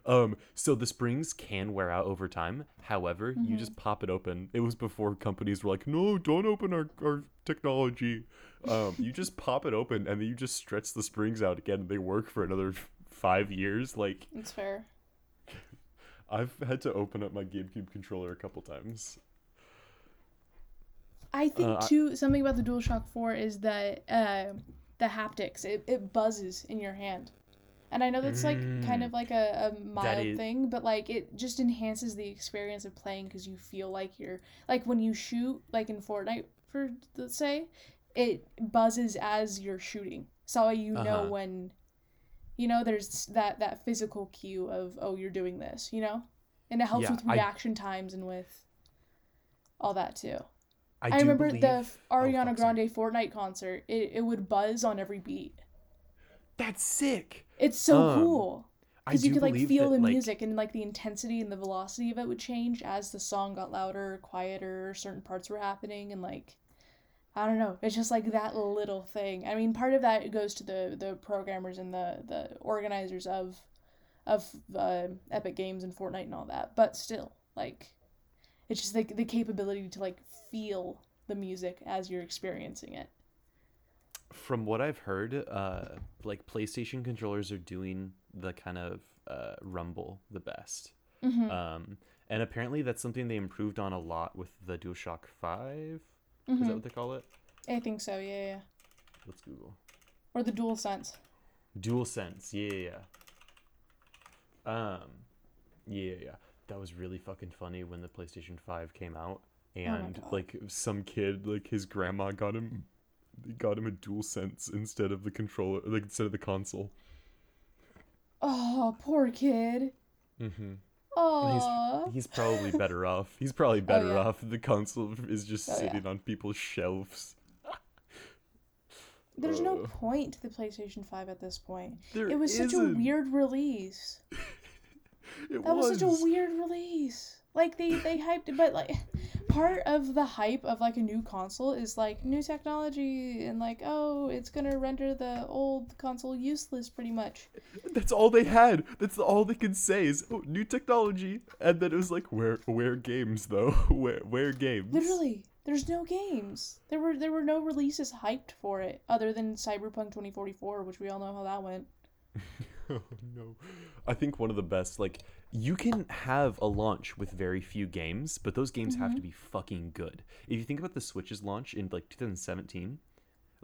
Um, so the springs can wear out over time. However, you Mm-hmm. just pop it open. It was before companies were like, "No, don't open our, our technology." Um, you just pop it open and then you just stretch the springs out again. And they work for another five years. Like It's fair. I've had to open up my GameCube controller a couple times. I think Uh, I- too something about the DualShock 4 is that uh, the haptics. It, it buzzes in your hand. And I know that's like kind of like a, a mild is- thing, but like it just enhances the experience of playing because you feel like you're like when you shoot like in Fortnite for let's say, it buzzes as you're shooting. So you know Uh-huh. when you know there's that that physical cue of oh you're doing this, you know? And it helps Yeah, with I- reaction times and with all that too. I, I, remember believe... the Oh, Ariana sorry. Grande Fortnite concert. It, it would buzz on every beat. That's sick. It's so Um, cool because you could like feel that, the like- music and like the intensity and the velocity of it would change as the song got louder, quieter, certain parts were happening, and like I don't know. It's just like that little thing. I mean, part of that goes to the the programmers and the the organizers of of uh, Epic Games and Fortnite and all that, but still, like it's just like the capability to like feel the music as you're experiencing it. From what I've heard, uh, like PlayStation controllers are doing the kind of uh, rumble the best. Mm-hmm. Um, and apparently that's something they improved on a lot with the DualShock 5. Is Mhm. that what they call it? I think so. Yeah, yeah. Let's Google. Or the Dual Sense. DualSense. Yeah, yeah, yeah. Um, yeah, yeah. That was really fucking funny when the PlayStation 5 came out. And God. like some kid, like his grandma got him got him a dual sense instead of the controller, like instead of the console. Oh, poor kid. Mm-hmm. Oh. He's he's, probably better off. He's probably better yeah. off. The console is just Oh, yeah. sitting on people's shelves. There's no Uh. point to the PlayStation 5 at this point. It was such a weird release. It That was. such a weird release. Like they they hyped it, but like part of the hype of like a new console is like new technology and like oh it's gonna render the old console useless pretty much. That's all they had. That's all they could say is oh, new technology, and then it was like where where games though? Where where games? Literally, there's no games. There were there were no releases hyped for it other than Cyberpunk 2044, which we all know how that went. oh no. I think one of the best like you can have a launch with very few games, but those games have to be fucking good. If you think about the Switch's launch in like 2017,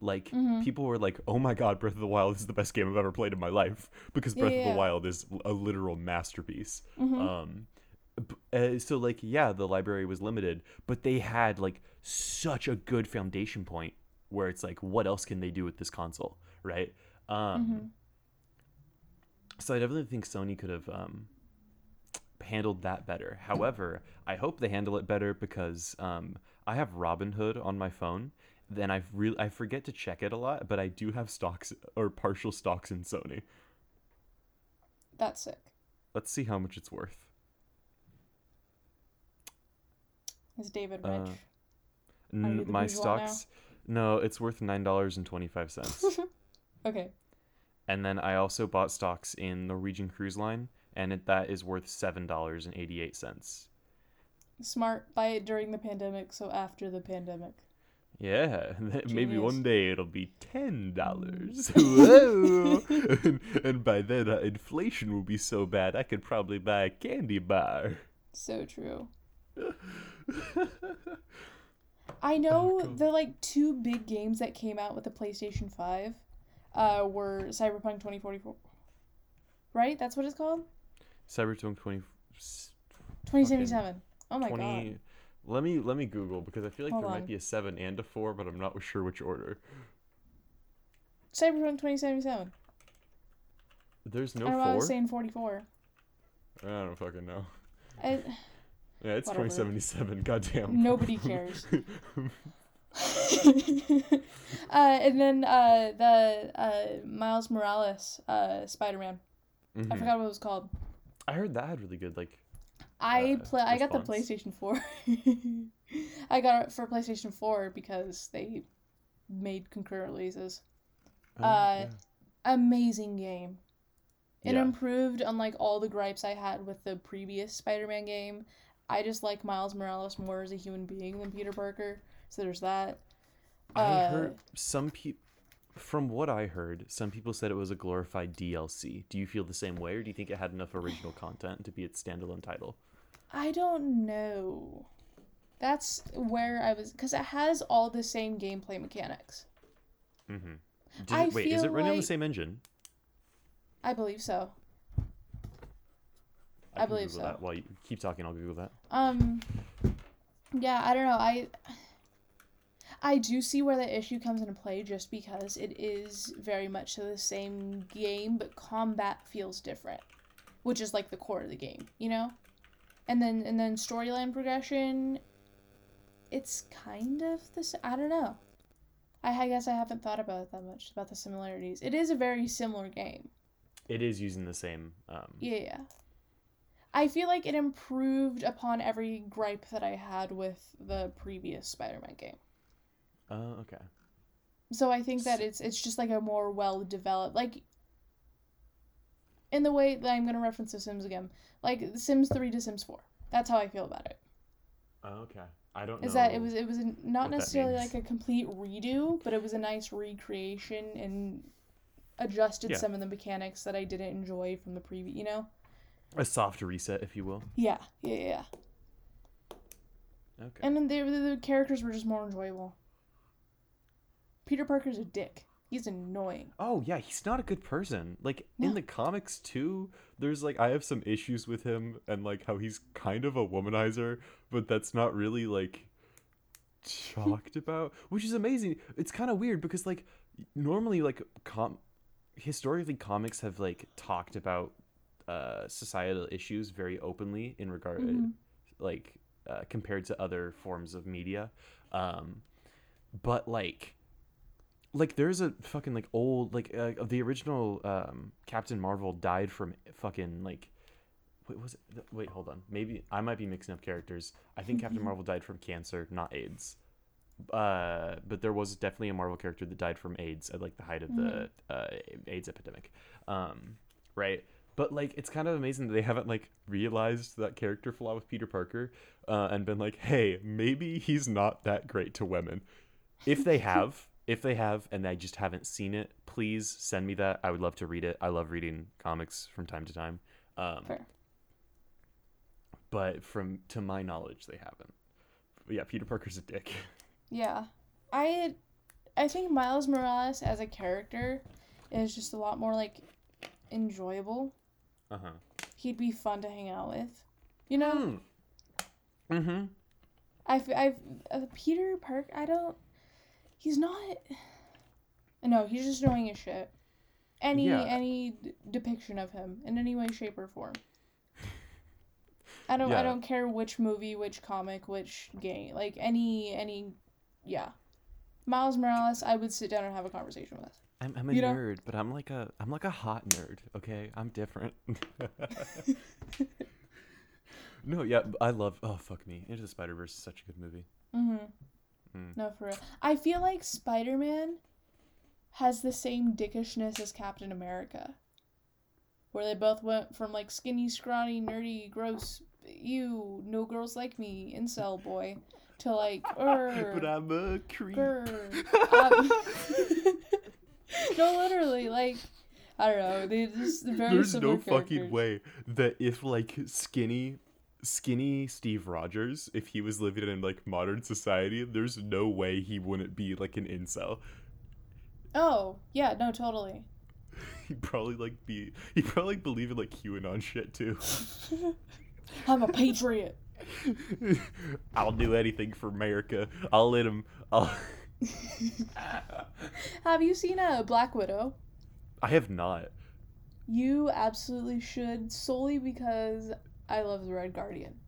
like people were like, "Oh my god, Breath of the Wild is the best game I've ever played in my life," because Breath of yeah. the Wild is a literal masterpiece. Um, uh, so like, yeah, the library was limited, but they had like such a good foundation point where it's like, what else can they do with this console, right? Um, so I definitely think Sony could have um, handled that better. However, I hope they handle it better because um, I have Robinhood on my phone. Then I really I forget to check it a lot, but I do have stocks or partial stocks in Sony. That's sick. Let's see how much it's worth. Is David rich? Uh, N- my one now? stocks, no, it's worth nine dollars and twenty five cents. okay. and then I also bought stocks in Norwegian Cruise Line, and it, that is worth seven dollars and eighty eight cents. Smart. Buy it during the pandemic, so after the pandemic. Yeah, maybe one day it'll be ten dollars. Whoa! and, and by then, uh, inflation will be so bad I could probably buy a candy bar. So true. I know God. the like two big games that came out with the PlayStation 5 uh, were Cyberpunk 2044. Right? That's what it's called? Cyberpunk 20, 2077. Oh my 20 god. Let me let me Google because I feel like Hold there on. might be a seven and a four, but I'm not sure which order. Cyberpunk 2077. There's no I don't know why I was saying 44. I don't fucking know. I, Yeah, it's Whatever. 2077. Goddamn. nobody cares. uh, and then uh, the uh, Miles Morales uh, Spider-Man. I Mhm. forgot what it was called. I heard that had really good like. I uh, play. I got the. PlayStation Four. I got it for PlayStation Four because they made concurrent releases. oh, Uh, yeah. Amazing game. It Yeah. improved unlike all the gripes I had with the previous Spider-Man game. I just like Miles Morales more as a human being than Peter Parker. So there's that. I uh, heard some people. From what I heard, some people said it was a glorified DLC. Do you feel the same way, or do you think it had enough original content to be its standalone title? I don't know. That's where I was because it has all the same gameplay mechanics. Mm-hmm. I wait, is it running on the same engine? I believe so. I can believe Google so. That. While you keep talking, I'll Google that. Um yeah, I don't know. I I do see where the issue comes into play just because it is very much the same game, but combat feels different, which is like the core of the game, you know? And then and then storyline progression it's kind of this I don't know. I, I guess I haven't thought about it that much about the similarities. It is a very similar game. It is using the same. Um, Yeah, yeah. I feel like it improved upon every gripe that I had with the previous Spider-Man game. Oh, okay. So I think that it's it's just like a more well developed like in the way that I'm gonna reference The Sims again. Like Sims three to Sims four. That's how I feel about it. Oh, okay. I don't know. Is that it was it was a, not necessarily like a complete redo, but it was a nice recreation and adjusted Yeah. some of the mechanics that I didn't enjoy from the previous. You know? a soft reset, if you will. Yeah, yeah, yeah. Okay. And then the, the, the characters were just more enjoyable. Peter Parker's a dick. He's annoying. Oh yeah, he's not a good person. Like No. in the comics too, there's like I have some issues with him and like how he's kind of a womanizer, but that's not really like talked about, which is amazing. It's kind of weird because like normally like com historically comics have like talked about uh societal issues very openly in regard Mhm. like uh, compared to other forms of media um but like like there's a fucking like old like uh, the original um captain marvel died from fucking like wait was it wait hold on. Maybe i might be mixing up characters. I think captain marvel died from cancer not aids. Uh but there was definitely a marvel character that died from aids at like the height of the uh aids epidemic. Um right? But like it's kind of amazing that they haven't like realized that character flaw with peter parker uh, and been like hey maybe he's not that great to women. If they have if they have and i just haven't seen it please send me that i would love to read it i love reading comics from time to time um, Fair. but from to my knowledge, they haven't. But yeah, Peter Parker's a dick. Yeah. I I think Miles Morales as a character is just a lot more like enjoyable. Uh huh. He'd be fun to hang out with. You know? Mm-hmm. I've I've uh, Peter Park. I don't. He's not. No, he's just annoying as shit. Any Yeah. any depiction of him in any way, shape, or form. I don't. I don't care which movie, which comic, which game. Like any any, yeah. Miles Morales, I would sit down and have a conversation with. I'm, I'm a You know? nerd, but I'm like a I'm like a hot nerd. Okay, I'm different. no, yeah, I love. Oh fuck me, Into the Spider Verse is such a good movie. Mm-hmm. Mm. No, for real. I feel like Spider Man has the same dickishness as Captain America. Where they both went from like skinny, scrawny, nerdy, gross, you, no girls like me, incel boy, to like, er, but I'm a creep. Um, no, literally, like, I don't know. They just very There's no fucking way that if like skinny skinny Steve Rogers, if he was living in like modern society, there's no way he wouldn't be like an incel. Oh, yeah, no, totally. He'd probably like be he'd probably like, believe in like QAnon shit too. I'm a patriot. I'll do anything for America. I'll let him I'll Have you seen a Black Widow? I have not. You absolutely should, solely because I love the Red Guardian.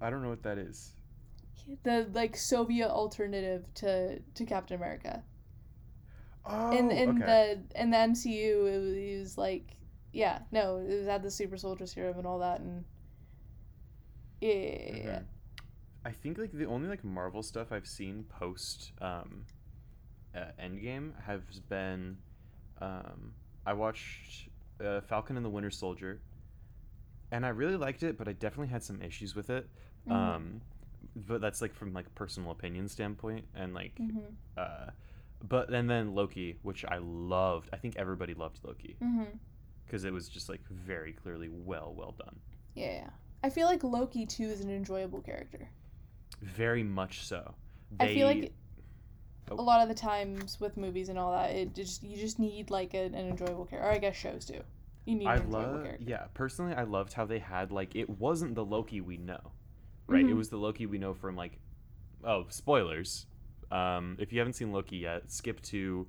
I don't know what that is. The like Soviet alternative to to Captain America. Oh, in in okay. the in the MCU, it was, it was like yeah, no, it was had the super soldier serum and all that, and yeah, Mhm. I think like the only like Marvel stuff I've seen post um, uh, Endgame has been um, I watched uh, Falcon and the Winter Soldier, and I really liked it, but I definitely had some issues with it. Mhm. Um, but that's like from like a personal opinion standpoint, and like Mhm. uh, but and then Loki, which I loved. I think everybody loved Loki because it was just like very clearly well well done. Yeah. I feel like Loki too is an enjoyable character. Very much so. I feel like Oh. a lot of the times with movies and all that, it just you just need like a, an enjoyable character. Or I guess shows too. You need I love, yeah. Personally, I loved how they had like it wasn't the Loki we know, right? It Mhm. was the Loki we know from like, oh, spoilers. Um, if you haven't seen Loki yet, skip to.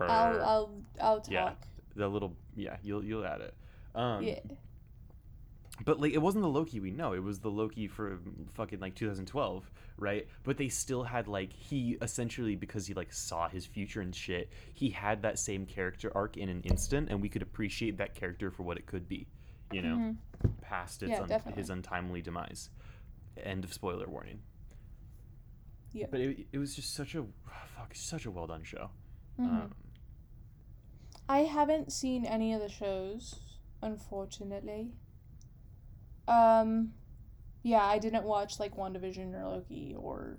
I'll I'll I'll talk. Yeah. the little yeah, you'll you'll add it. Um, yeah. But like, it wasn't the Loki we know. It was the Loki from fucking like 2012, right? But they still had like he essentially because he like saw his future and shit. He had that same character arc in an instant, and we could appreciate that character for what it could be, you know, Mhm. past its Yeah, un- his untimely demise. End of spoiler warning. Yeah. But it, it was just such a fuck, such a well done show. Mhm. Um, I haven't seen any of the shows, unfortunately. Um, yeah, I didn't watch like WandaVision or Loki or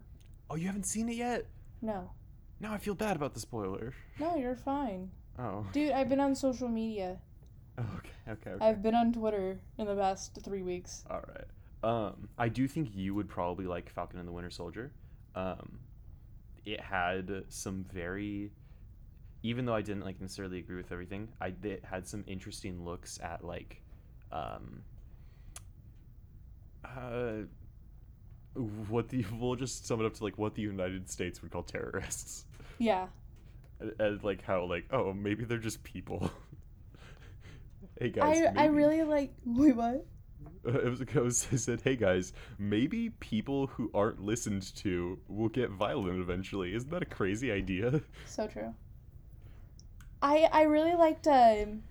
oh, you haven't seen it yet? no, Now I feel bad about the spoiler. no, you're fine, Oh. dude. I've been on social media. Okay. Okay. Okay. I've been on Twitter in the past three weeks. All right. Um, I do think you would probably like Falcon and the Winter Soldier. Um, it had some very, even though I didn't like necessarily agree with everything, I it had some interesting looks at like, um, uh, what the we'll just sum it up to like what the United States would call terrorists, Yeah, and, and like how like oh maybe they're just people. hey guys, I I maybe- really like. Wait, what? uh, it was, it was it said, "Hey guys, maybe people who aren't listened to will get violent eventually." Isn't that a crazy idea? So true. I I really liked um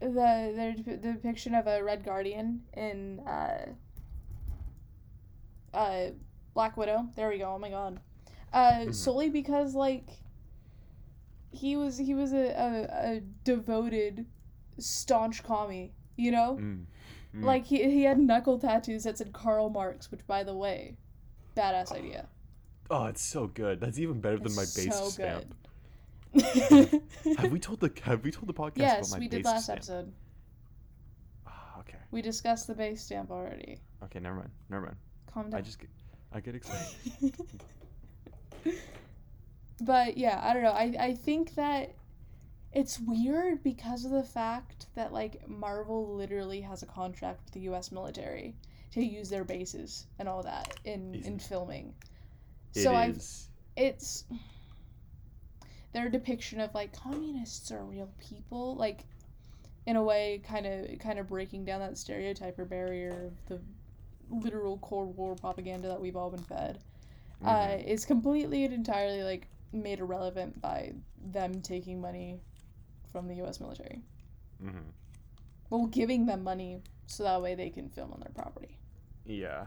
the the the depiction of a Red Guardian in uh uh Black Widow. There we go. Oh my god. Uh Mhm. solely because like he was he was a, a, a devoted staunch commie, you know? Mm. Mm. Like he he had knuckle tattoos that said Karl Marx, which by the way, badass idea. oh, it's so good. That's even better than my base so stamp. good. have we told the Have we told the podcast yes, about my we did last stamp? episode. Ah, okay. We discussed the base stamp already. Okay, never mind. Never mind. Calm down. I just get, I get excited. but yeah, I don't know. I I think that it's weird because of the fact that like Marvel literally has a contract with the U.S. military to use their bases and all that in in filming. It so I it's their depiction of like communists are real people like in a way kind of kind of breaking down that stereotype or barrier of the literal cold war propaganda that we've all been fed uh, Mhm. is completely and entirely like made irrelevant by them taking money from the us military Mhm. well giving them money so that way they can film on their property Yeah.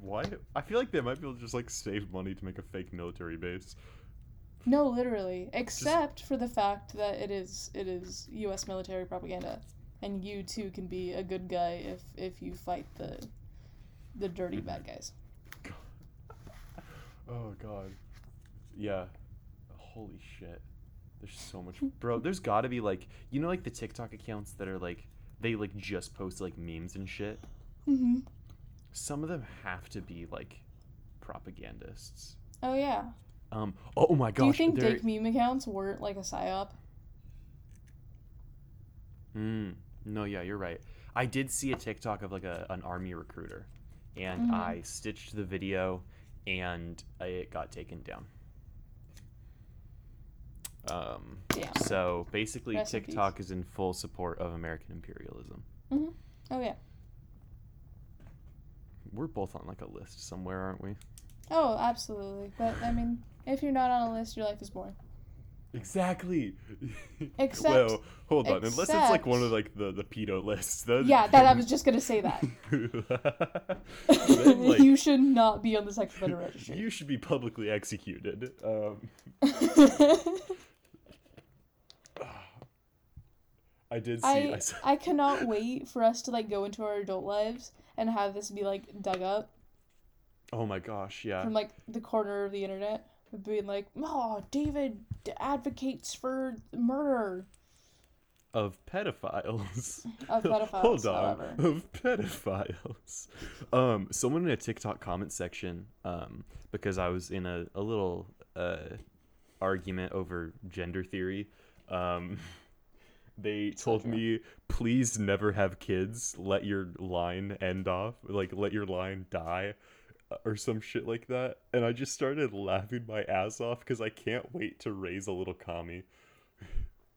Why? I feel like they might be able to just like save money to make a fake military base. No, literally, except for the fact that it is it is U.S. military propaganda, and you too can be a good guy if if you fight the the dirty bad guys. Oh god. Yeah. Holy shit. There's so much bro, there's gotta be like you know like the TikTok accounts that are like they like just post like memes and shit. Mm-hmm. Some of them have to be like propagandists. Oh yeah. Um oh my gosh. Do you think there- fake meme accounts weren't like a psyop? Mm, no, yeah, you're right. I did see a TikTok of like a, an army recruiter, and Mhm. I stitched the video, and it got taken down. Um, Damn. so basically. TikTok is in full support of American imperialism. Oh yeah. We're both on like a list somewhere, aren't we? Oh, absolutely. But I mean, if you're not on a list, your life is boring. Exactly. Except- well, hold on. Unless it's like one of except- like the the pedo lists. Then Yeah, that I was just gonna say that. Then, like, you should not be on the sex offender registry. you should be publicly executed. Um, I did see. I, I saw, I cannot wait for us to like go into our adult lives and have this be like dug up oh my gosh, yeah. from like the corner of the internet, being like, "Oh, David advocates for murder Of pedophiles. of pedophiles." Hold on. However, Of pedophiles. Um, someone in a TikTok comment section, um, because I was in a, a little uh, argument over gender theory, um, they told me, please never have kids. Let your line end off. Like, let your line die. Or some shit like that. And I just started laughing my ass off because I can't wait to raise a little commie.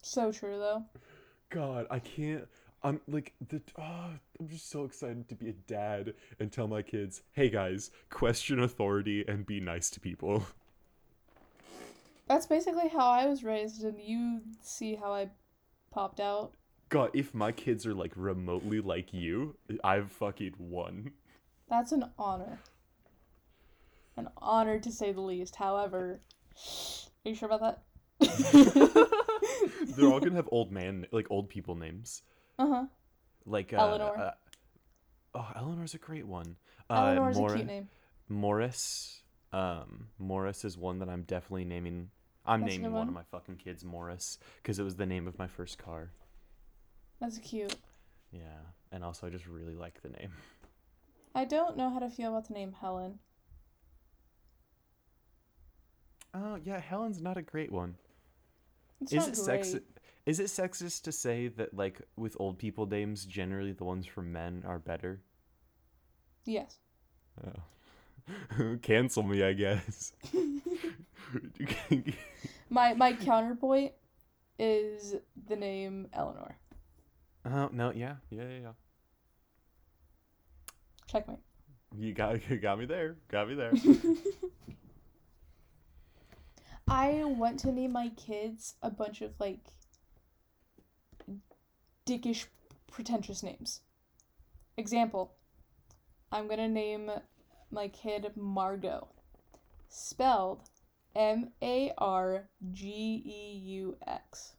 so true though. God, I can't. I'm like the. Oh, I'm just so excited to be a dad and tell my kids, "Hey guys, question authority and be nice to people." That's basically how I was raised, and you see how I popped out. God, if my kids are like remotely like you, I've fucking won. That's an honor. An honor to say the least. However, are you sure about that? They're all gonna have old man, like old people names, Uh huh. like uh, Eleanor. Uh, oh, Eleanor's a great one. Uh, Eleanor's Mor- a cute name. Morris. Um, Morris is one that I'm definitely naming. I'm That's naming one of my fucking kids Morris because it was the name of my first car. That's cute. Yeah, and also I just really like the name. I don't know how to feel about the name Helen. Oh yeah, Helen's not a great one. It's is it sexist? Is it sexist to say that like with old people names, generally the ones for men are better? Yes. Oh. Cancel me, I guess. My my counterpoint is the name Eleanor. oh no, yeah, yeah, yeah, yeah. Checkmate. You got you got me there. Got me there. I want to name my kids a bunch of like dickish pretentious names. Example. I'm gonna name my kid Margot. Spelled M A R G E U X.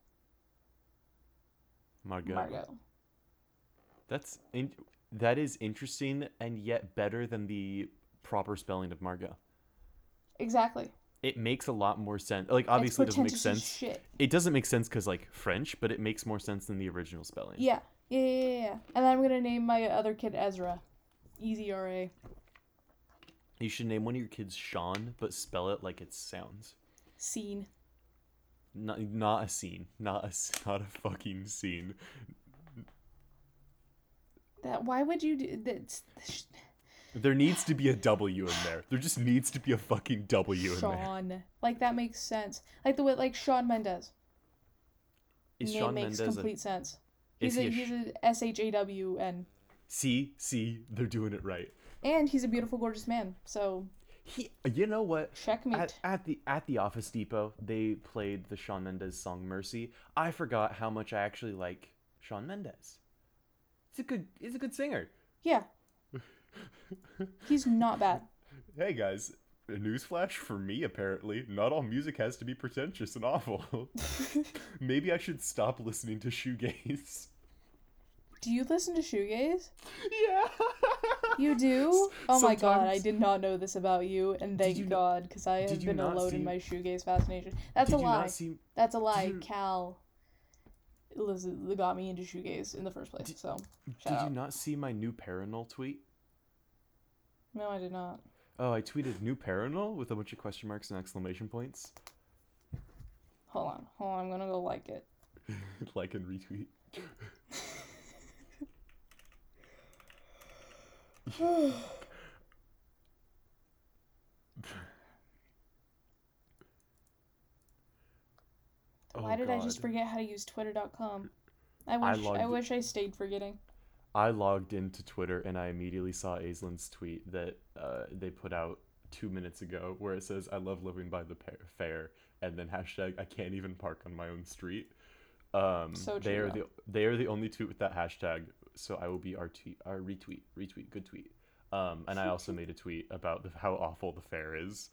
Margot. Margot. That's in- that is interesting and yet better than the proper spelling of Margot. Exactly. It makes a lot more sense. Like obviously it doesn't make sense. It doesn't make sense because like French, but it makes more sense than the original spelling. Yeah, Yeah, yeah, yeah, yeah. And then I'm gonna name my other kid Ezra. Easy R A. You should name one of your kids Sean, but spell it like it sounds. Scene. Not not a scene. Not a not a fucking scene. That why would you do that? There needs to be a W in there. There just needs to be a fucking W in there. Sean. Like that makes sense. Like the way like Shawn Mendes. Is Name Sean makes Mendes complete a sense. He's a, he a he's sh- a S H A W N. See, see, they're doing it right. And he's a beautiful, gorgeous man. So He, you know what? checkmate. At, at the at the Office Depot, they played the Shawn Mendes song "Mercy." I forgot how much I actually like Shawn Mendes. He's a good he's a good singer. yeah. He's not bad. Hey guys, a newsflash for me apparently, not all music has to be pretentious and awful. Maybe I should stop listening to shoegaze. Do you listen to shoegaze? yeah. You do? Oh my god, I did not know this about you, and thank you God, because I did have been alone in see- my shoegaze fascination. That's a lie. see That's a lie. you- Cal listen, got me into shoegaze in the first place. so shout Did out. you not see my new Parannoul tweet? No, I did not. Oh, I tweeted new Parannoul with a bunch of question marks and exclamation points. Hold on, hold on. I'm gonna go like it. like and retweet. Why Oh, did I just forget how to use Twitter.com? I I wish I, logged- wish I stayed forgetting. I logged into Twitter and I immediately saw Aislin's tweet that uh, they put out two minutes ago where it says, I love living by the fair, and then hashtag, I can't even park on my own street. Um, So they are the they are the only tweet with that hashtag, so I will be our tweet, our retweet, retweet, good tweet. Um, and I also made a tweet about the, how awful the fair is.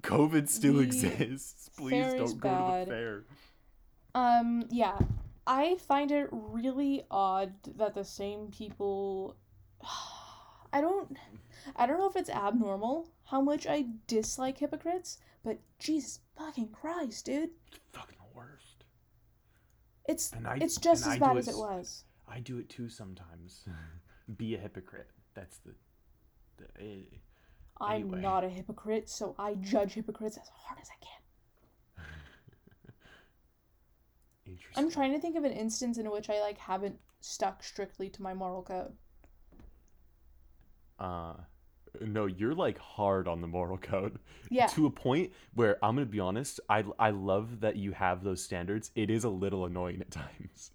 COVID still The exists. Please don't go to the fair. Um, yeah. I find it really odd that the same people I don't I don't know if it's abnormal how much I dislike hypocrites, but Jesus fucking Christ, dude. Fucking the worst. It's I- it's just as I bad as it it was. I do it too sometimes. Be a hypocrite. That's the. the eh. I'm not a hypocrite, so I judge hypocrites as hard as I can. Interesting. I'm trying to think of an instance in which I like haven't stuck strictly to my moral code. Uh, no, you're like hard on the moral code Yeah. to a point where I'm gonna be honest. I I love that you have those standards. It is a little annoying at times.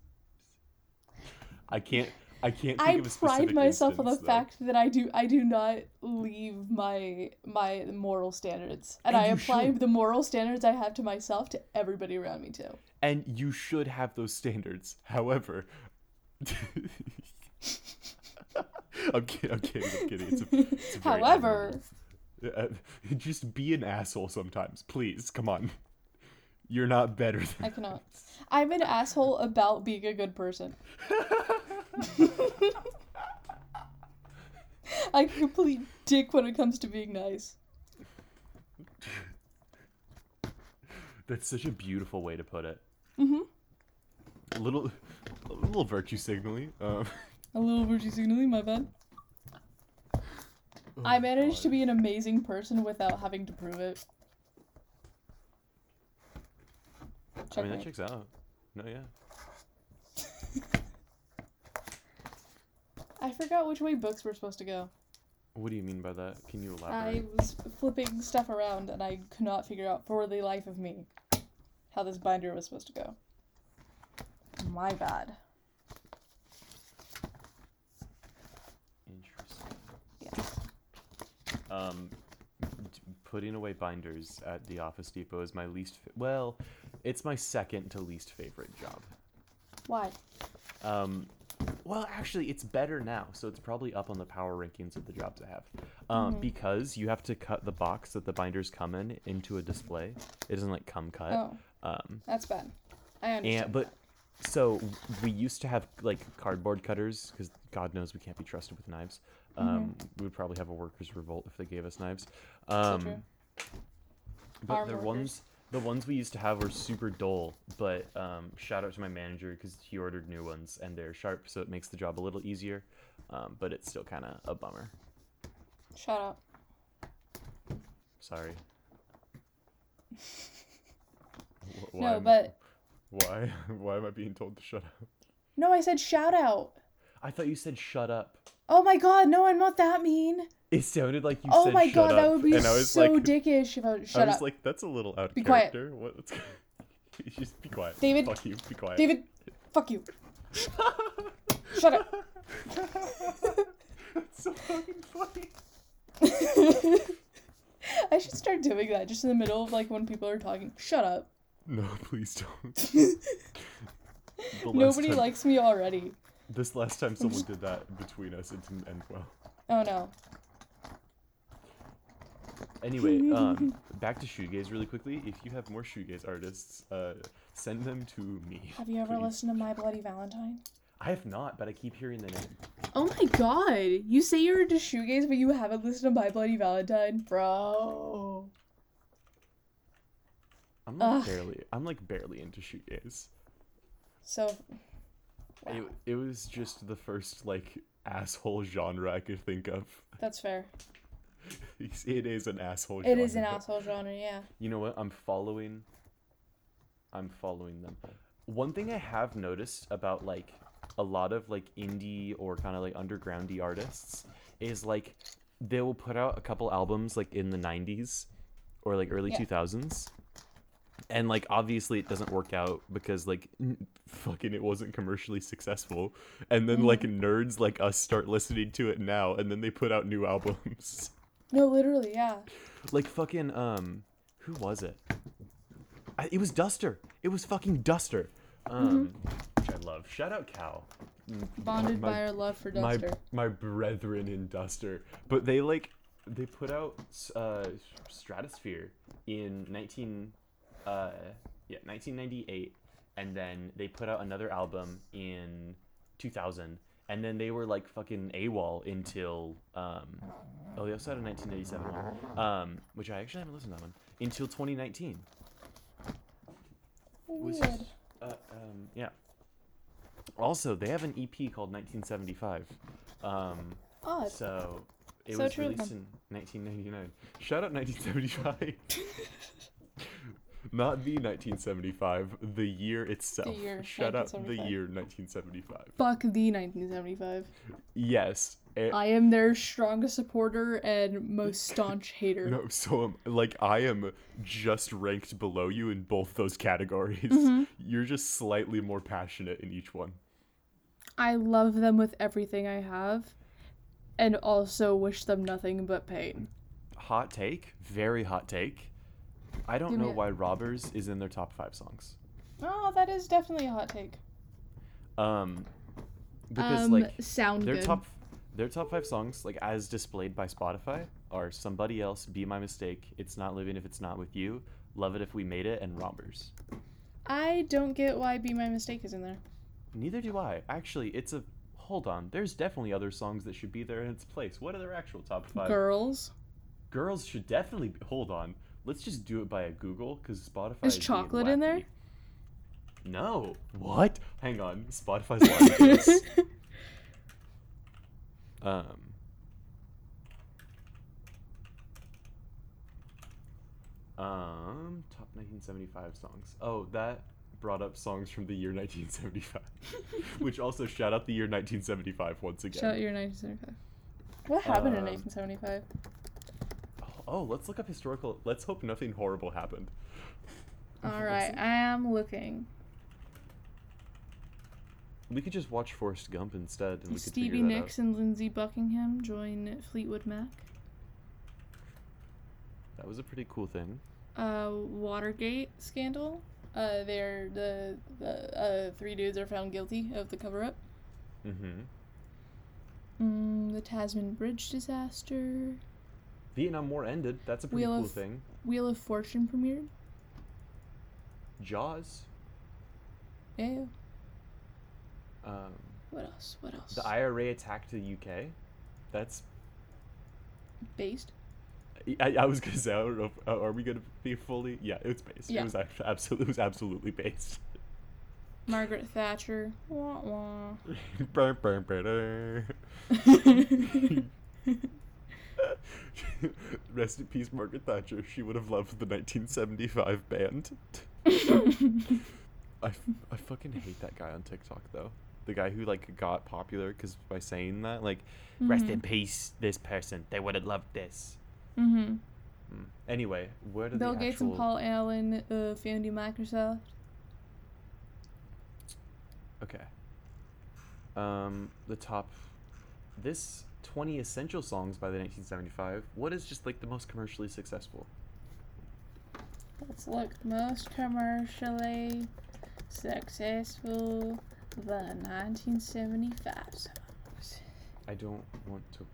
I can't. I can't. Think I of a specific pride myself on the though. fact that I do I do not leave my my moral standards, and, And I apply should. the moral standards I have to myself to everybody around me too. And you should have those standards. However, I'm kidding. I'm kidding. I'm kidding. It's a, it's a However, Uh, just be an asshole sometimes, please. Come on. You're not better than I cannot. I'm an asshole about being a good person. I'm a complete dick when it comes to being nice. That's such a beautiful way to put it. Mhm. A little, a little virtue signaling. Um, A little virtue signaling, my bad. oh I managed to be an amazing person without having to prove it. I mean, that checks out. No, yeah. I forgot which way books were supposed to go. What do you mean by that? Can you elaborate? I was flipping stuff around and I could not figure out for the life of me how this binder was supposed to go. My bad. Interesting. Yes. Um, d- putting away binders at the Office Depot is my least. Fa- well, it's my second to least favorite job. Why? Um, well, actually, it's better now, so it's probably up on the power rankings of the jobs I have. Um, Mhm. because you have to cut the box that the binders come in into a display. It doesn't like come cut. Oh, Um, that's bad. I understand. and but so we used to have like cardboard cutters because God knows we can't be trusted with knives. Um, We would probably have a workers' revolt if they gave us knives. Um, true. but workers. ones The ones we used to have were super dull, but um, shout out to my manager because he ordered new ones and they're sharp, so it makes the job a little easier. Um, but it's still kind of a bummer. Shut up. Sorry. Wh- why No, am- but why? Why am I being told to shut up? no, I said shout out. I thought you said shut up. Oh my god, no, I'm not that mean. It sounded like you oh said my shut god, up, that would be I so like, dickish if I I shut was up. like, that's a little out of character. Be quiet. character. What? What's... Just be quiet. David. Fuck you. Be quiet. David, fuck you. Shut up. That's so fucking funny. I should start doing that just in the middle of like when people are talking. Shut up. No, please don't. Nobody time- likes me already. This last time someone did that between us, it didn't end well. Oh no. Anyway, um, back to shoegaze really quickly. If you have more shoegaze artists, uh, send them to me. Have you ever please. listened to My Bloody Valentine? I have not, but I keep hearing the name. Oh my god. You say you're into shoegaze, but you haven't listened to My Bloody Valentine? Bro. I'm like Ugh. barely. I'm like barely into shoegaze. So. Wow. It, it was just the first like asshole genre I could think of. That's fair. it is an asshole. Genre. It is an asshole genre, yeah. You know what? I'm following. I'm following them. One thing I have noticed about like a lot of like indie or kind of like undergroundy artists is like they will put out a couple albums like in the 90s or like early Yeah. 2000s. And like obviously it doesn't work out because like fucking it wasn't commercially successful. And then like nerds like us start listening to it now and then they put out new albums. No, literally, yeah. like fucking um who was it I, it was duster it was fucking duster um which i love shout out cal Mm, Bonded my, by our love for Duster. my my brethren in duster but they like they put out uh stratosphere in 19 uh yeah 1998 and then they put out another album in 2000 and then they were like fucking AWOL until um oh they also had a 1997 one um which I actually haven't listened to that one until 2019 was Weird. uh, um yeah. Also they have an EP called 1975 um Odd. so it So was released in 1999 shout out 1975 not the 1975 the year itself year, shout out the year 1975 Fuck the 1975. yes eh, I am their strongest supporter and most staunch hater. No, so um, like I am just ranked below you in both those categories. Mm-hmm. You're just slightly more passionate in each one. I love them with everything I have, and also wish them nothing but pain. Hot take, very hot take. I don't Give know why Robbers is in their top five songs. Oh, that is definitely a hot take. Um, because um, like sound their good. top, their top five songs, like as displayed by Spotify, are "Somebody Else," "Be My Mistake," "It's Not Living If It's Not With You," "Love It If We Made It," and "Robbers." I don't get why "Be My Mistake" is in there. Neither do I. Actually, it's a hold on. There's definitely other songs that should be there in its place. What are their actual top five? Girls. Girls should definitely be, hold on. Let's just do it by a Google because Spotify Is being chocolate in there? No. What? Hang on. Spotify's lying to us. Um. Um, top 1975 songs. Oh, that brought up songs from the year 1975, which also shout out the year 1975 once again. Shout out your 1975. What happened in Um, 1975? Oh, let's look up historical. Let's hope nothing horrible happened. All right, I am looking. We could just watch Forrest Gump instead, and we could Stevie figure that Nicks and Lindsey Buckingham join Fleetwood Mac. That was a pretty cool thing. Uh, Watergate scandal. Uh, they're the the uh, three dudes are found guilty of the cover up. Mm-hmm. Mm, the Tasman Bridge disaster. Vietnam War ended. That's a pretty Wheel cool of- thing. Wheel of Fortune premiered. Jaws. Yeah. Um, What else? What else? the IRA attacked the UK. That's Based. I, I was gonna say, I don't know. If, uh, are we gonna be fully? Yeah, it's based. Yeah. It was absolutely, it was absolutely based. Margaret Thatcher. Wah, wah. Rest in peace, Margaret Thatcher. She would have loved the 1975 band. I, I fucking hate that guy on TikTok though. The guy who like got popular because by saying that, like, rest in peace, this person. They would have loved this. Mm-hmm. Mm. Anyway, where did Bill the Gates actual... and Paul Allen uh, founded Microsoft. Okay. Um, the top. This 20 essential songs by the 1975. What is just like the most commercially successful? Let's look. Most commercially successful the 1975 songs. I don't want to.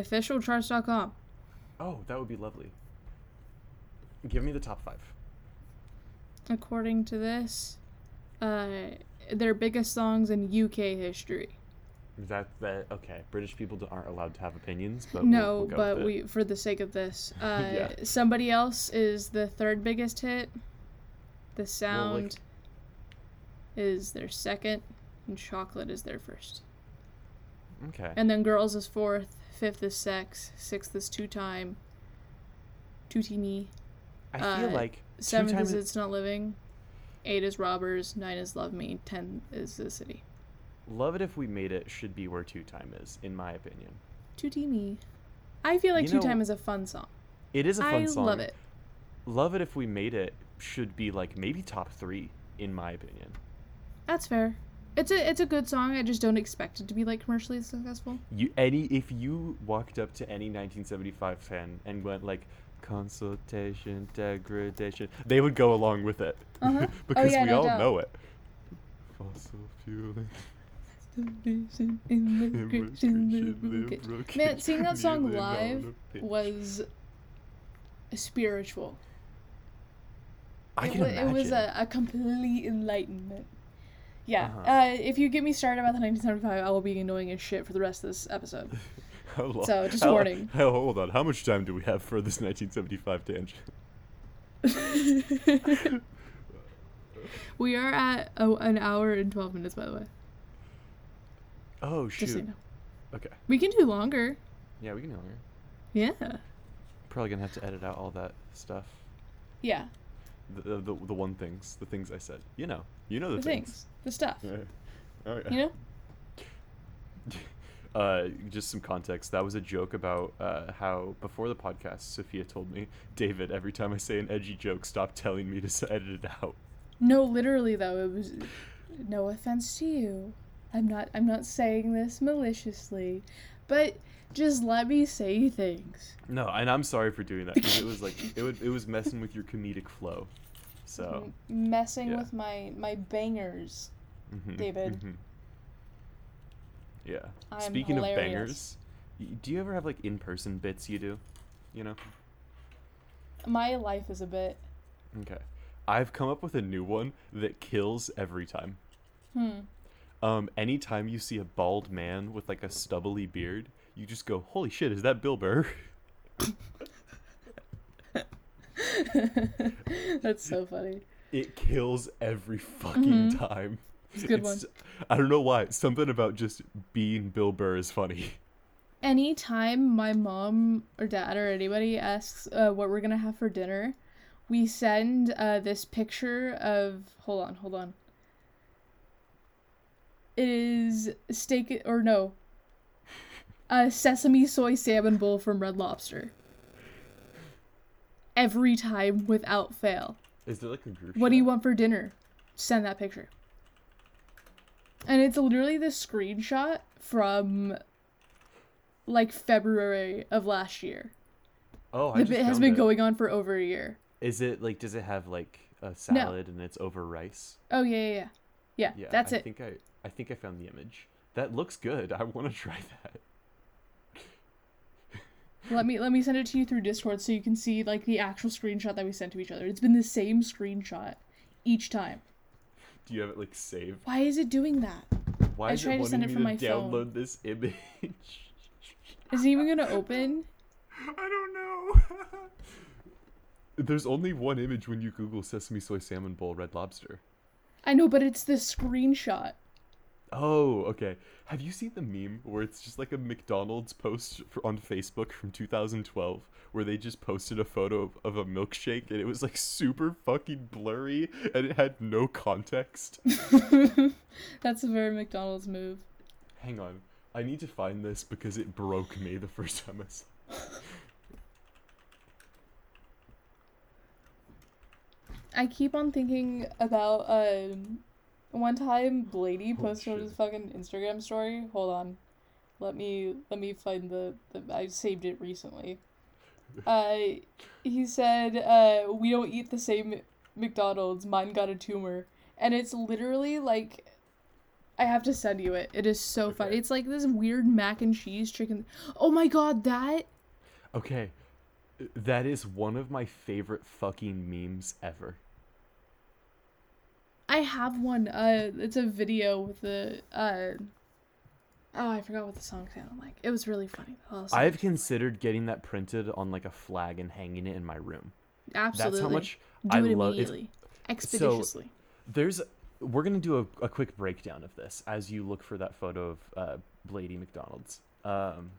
Officialcharts.com. Oh, that would be lovely. Give me the top five. According to this, uh, their biggest songs in UK history. That that okay. British people aren't allowed to have opinions, but no, we'll, we'll but we for the sake of this, uh, Yeah. somebody else is the third biggest hit. The sound is their second, and chocolate is their first. okay. And then girls is fourth, fifth is sex, sixth is two time, two me, I feel uh, like seventh is it's not living, eight is robbers, nine is love me, ten is the city. Love It If We Made It should be where Two Time is, in my opinion. Two me. I feel like You two know- time is a fun song. It is a fun I song. I love it. Love It If We Made It should be like maybe top three, in my opinion. That's fair. It's a it's a good song. I just don't expect it to be like commercially successful. You any if you walked up to any 1975 fan and went like consultation degradation, they would go along with it Uh-huh. because yeah, we no all doubt. know it. Fossil fuel. Man, seeing that song live was spiritual. I it, can wa- imagine. it was a, a complete enlightenment. Yeah. Uh-huh. Uh, if you get me started about the 1975, I will be annoying as shit for the rest of this episode. How long- so, just how- warning. how- hold on. How much time do we have for this 1975 tangent? we are at oh, an hour and 12 minutes, by the way. Oh Just so you shoot. know. Okay. We can do longer. Yeah, we can do longer. Yeah. Probably gonna have to edit out all that stuff. Yeah. The the, the, the one things, the things I said. You know, you know the, The things. The stuff. Yeah. Oh yeah. You know? uh, just some context. That was a joke about uh, how before the podcast, Sofia told me, David, every time I say an edgy joke, stop telling me to edit it out. No, literally though, it was no offense to you. I'm not I'm not saying this maliciously, but just let me say things. No, and I'm sorry for doing that because it was like it would it was messing with your comedic flow. So. M- messing yeah. with my my bangers. mhm, David. mhm. Yeah. I'm Speaking of bangers, do you ever have like in-person bits you do? You know. My life is a bit. Okay. I've come up with a new one that kills every time. Hmm. Um, anytime you see a bald man with like a stubbly beard, you just go, "Holy shit, is that Bill Burr?" That's so funny. It kills every fucking Mhm. time. It's a good one. I don't know why. Something about just being Bill Burr is funny. Anytime my mom or dad or anybody asks uh, what we're gonna have for dinner, we send uh, this picture of. Hold on, hold on. It is steak or no. A sesame soy salmon bowl from Red Lobster. Every time without fail. Is there like a group? What do you want for dinner? Send that picture. And it's literally the screenshot from like February of last year. Oh, I The just bit has been it. going on for over a year. Is it like? Does it have like a salad and it's over rice? Oh yeah, yeah, yeah. Yeah, Yeah, that's I it. think I I think I found the image. That looks good. I want to try that. Let me let me send it to you through Discord so you can see like the actual screenshot that we sent to each other. It's been the same screenshot each time. Do you have it like saved? Why is it doing that? Why I is tried it to send it from to my phone. download this image? Is it even gonna open? I don't know. There's only one image when you Google sesame soy salmon bowl red lobster. I know, but it's the screenshot. Oh, okay. Have you seen the meme where it's just like a McDonald's post for, on Facebook from 2012 where they just posted a photo of, of a milkshake and it was like super fucking blurry and it had no context? That's a very McDonald's move. Hang on. I need to find this because it broke me the first time I saw it. I keep on thinking about um one time Blady Holy posted on his fucking Instagram story. Hold on. Let me let me find the, the I saved it recently. Uh he said uh we don't eat the same McDonald's. Mine got a tumor. And it's literally like I have to send you it. It is so funny. It's like this weird mac and cheese chicken. Oh my god, that Okay. That is one of my favorite fucking memes ever. I have one. Uh, it's a video with the uh. Oh, I forgot what the song sounded like. It was really funny. I've considered getting that printed on like a flag and hanging it in my room. absolutely. That's how much Do I it love it. expeditiously. There's we're gonna do a, a quick breakdown of this as you look for that photo of uh, Blady McDonald's. Um,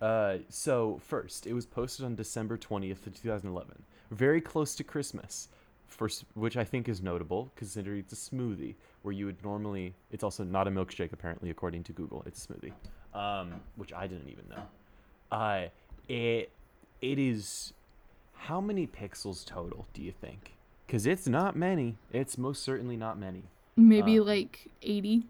uh, so first, it was posted on December twentieth two thousand eleven, very close to Christmas, for which I think is notable considering it's a smoothie where you would normally. It's also not a milkshake apparently according to Google. It's a smoothie, um, which I didn't even know. Uh, it it is. How many pixels total do you think? Because it's not many. It's most certainly not many. Maybe uh, like eighty,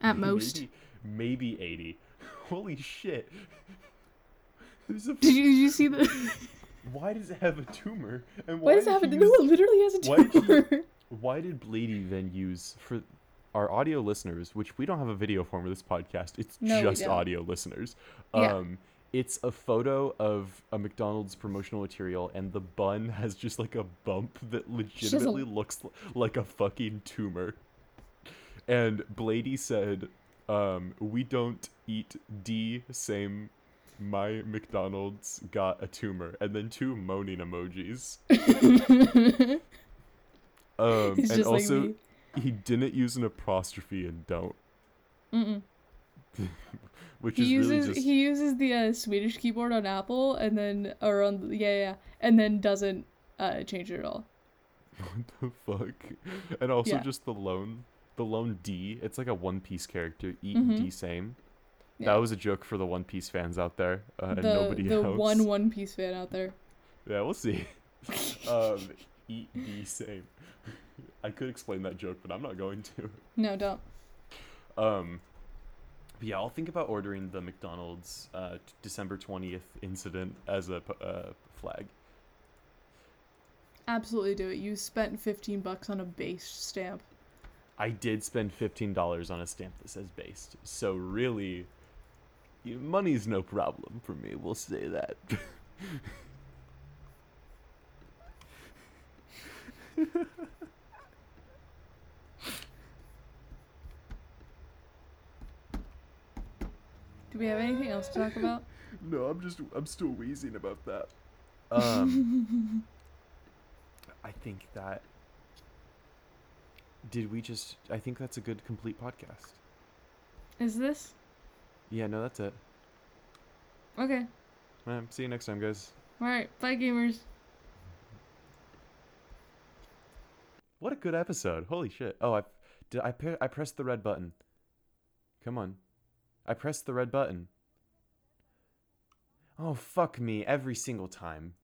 at most. Maybe, maybe 80. Holy shit. Did you, did you see the? why does it have a tumor? And Why does it have? A, he no, it literally has a why did tumor. Why did Blady then use for our audio listeners, which we don't have a video form of this podcast, it's No, just audio listeners. Yeah. Um it's a photo of a McDonald's promotional material and the bun has just like a bump that legitimately looks like a fucking tumor. And Blady said, um, we don't eat D same my McDonald's got a tumor and then two moaning emojis. Um, He's and like also, me. he didn't use an apostrophe and don't, Mm-mm. which He is uses really just he uses the uh, Swedish keyboard on Apple and then or on yeah yeah and then doesn't uh, change it at all. what the fuck, and also Yeah. just the lone, the lone D. It's like a One Piece character. Eat Mhm. D same. Yeah. That was a joke for the One Piece fans out there, uh, and the nobody the else. one One Piece fan out there. Yeah, we'll see. um, eat the same. I could explain that joke, but I'm not going to. No, don't. Um, but yeah, I'll think about ordering the McDonald's uh, December 20th incident as a uh, flag. Absolutely do it. You spent 15 bucks on a base stamp. I did spend $15 on a stamp that says based. So really, money's no problem for me. We'll say that. Do we have anything else to talk about? no, I'm just, I'm still wheezing about that. Um, I think that. Did we just. I think that's a good complete podcast. Is this? Yeah, no, that's it. Okay. Um, see you next time, guys. Alright, bye gamers. What a good episode! Holy shit! Oh, I did. I I pressed the red button. Come on, I pressed the red button. Oh fuck me! Every single time.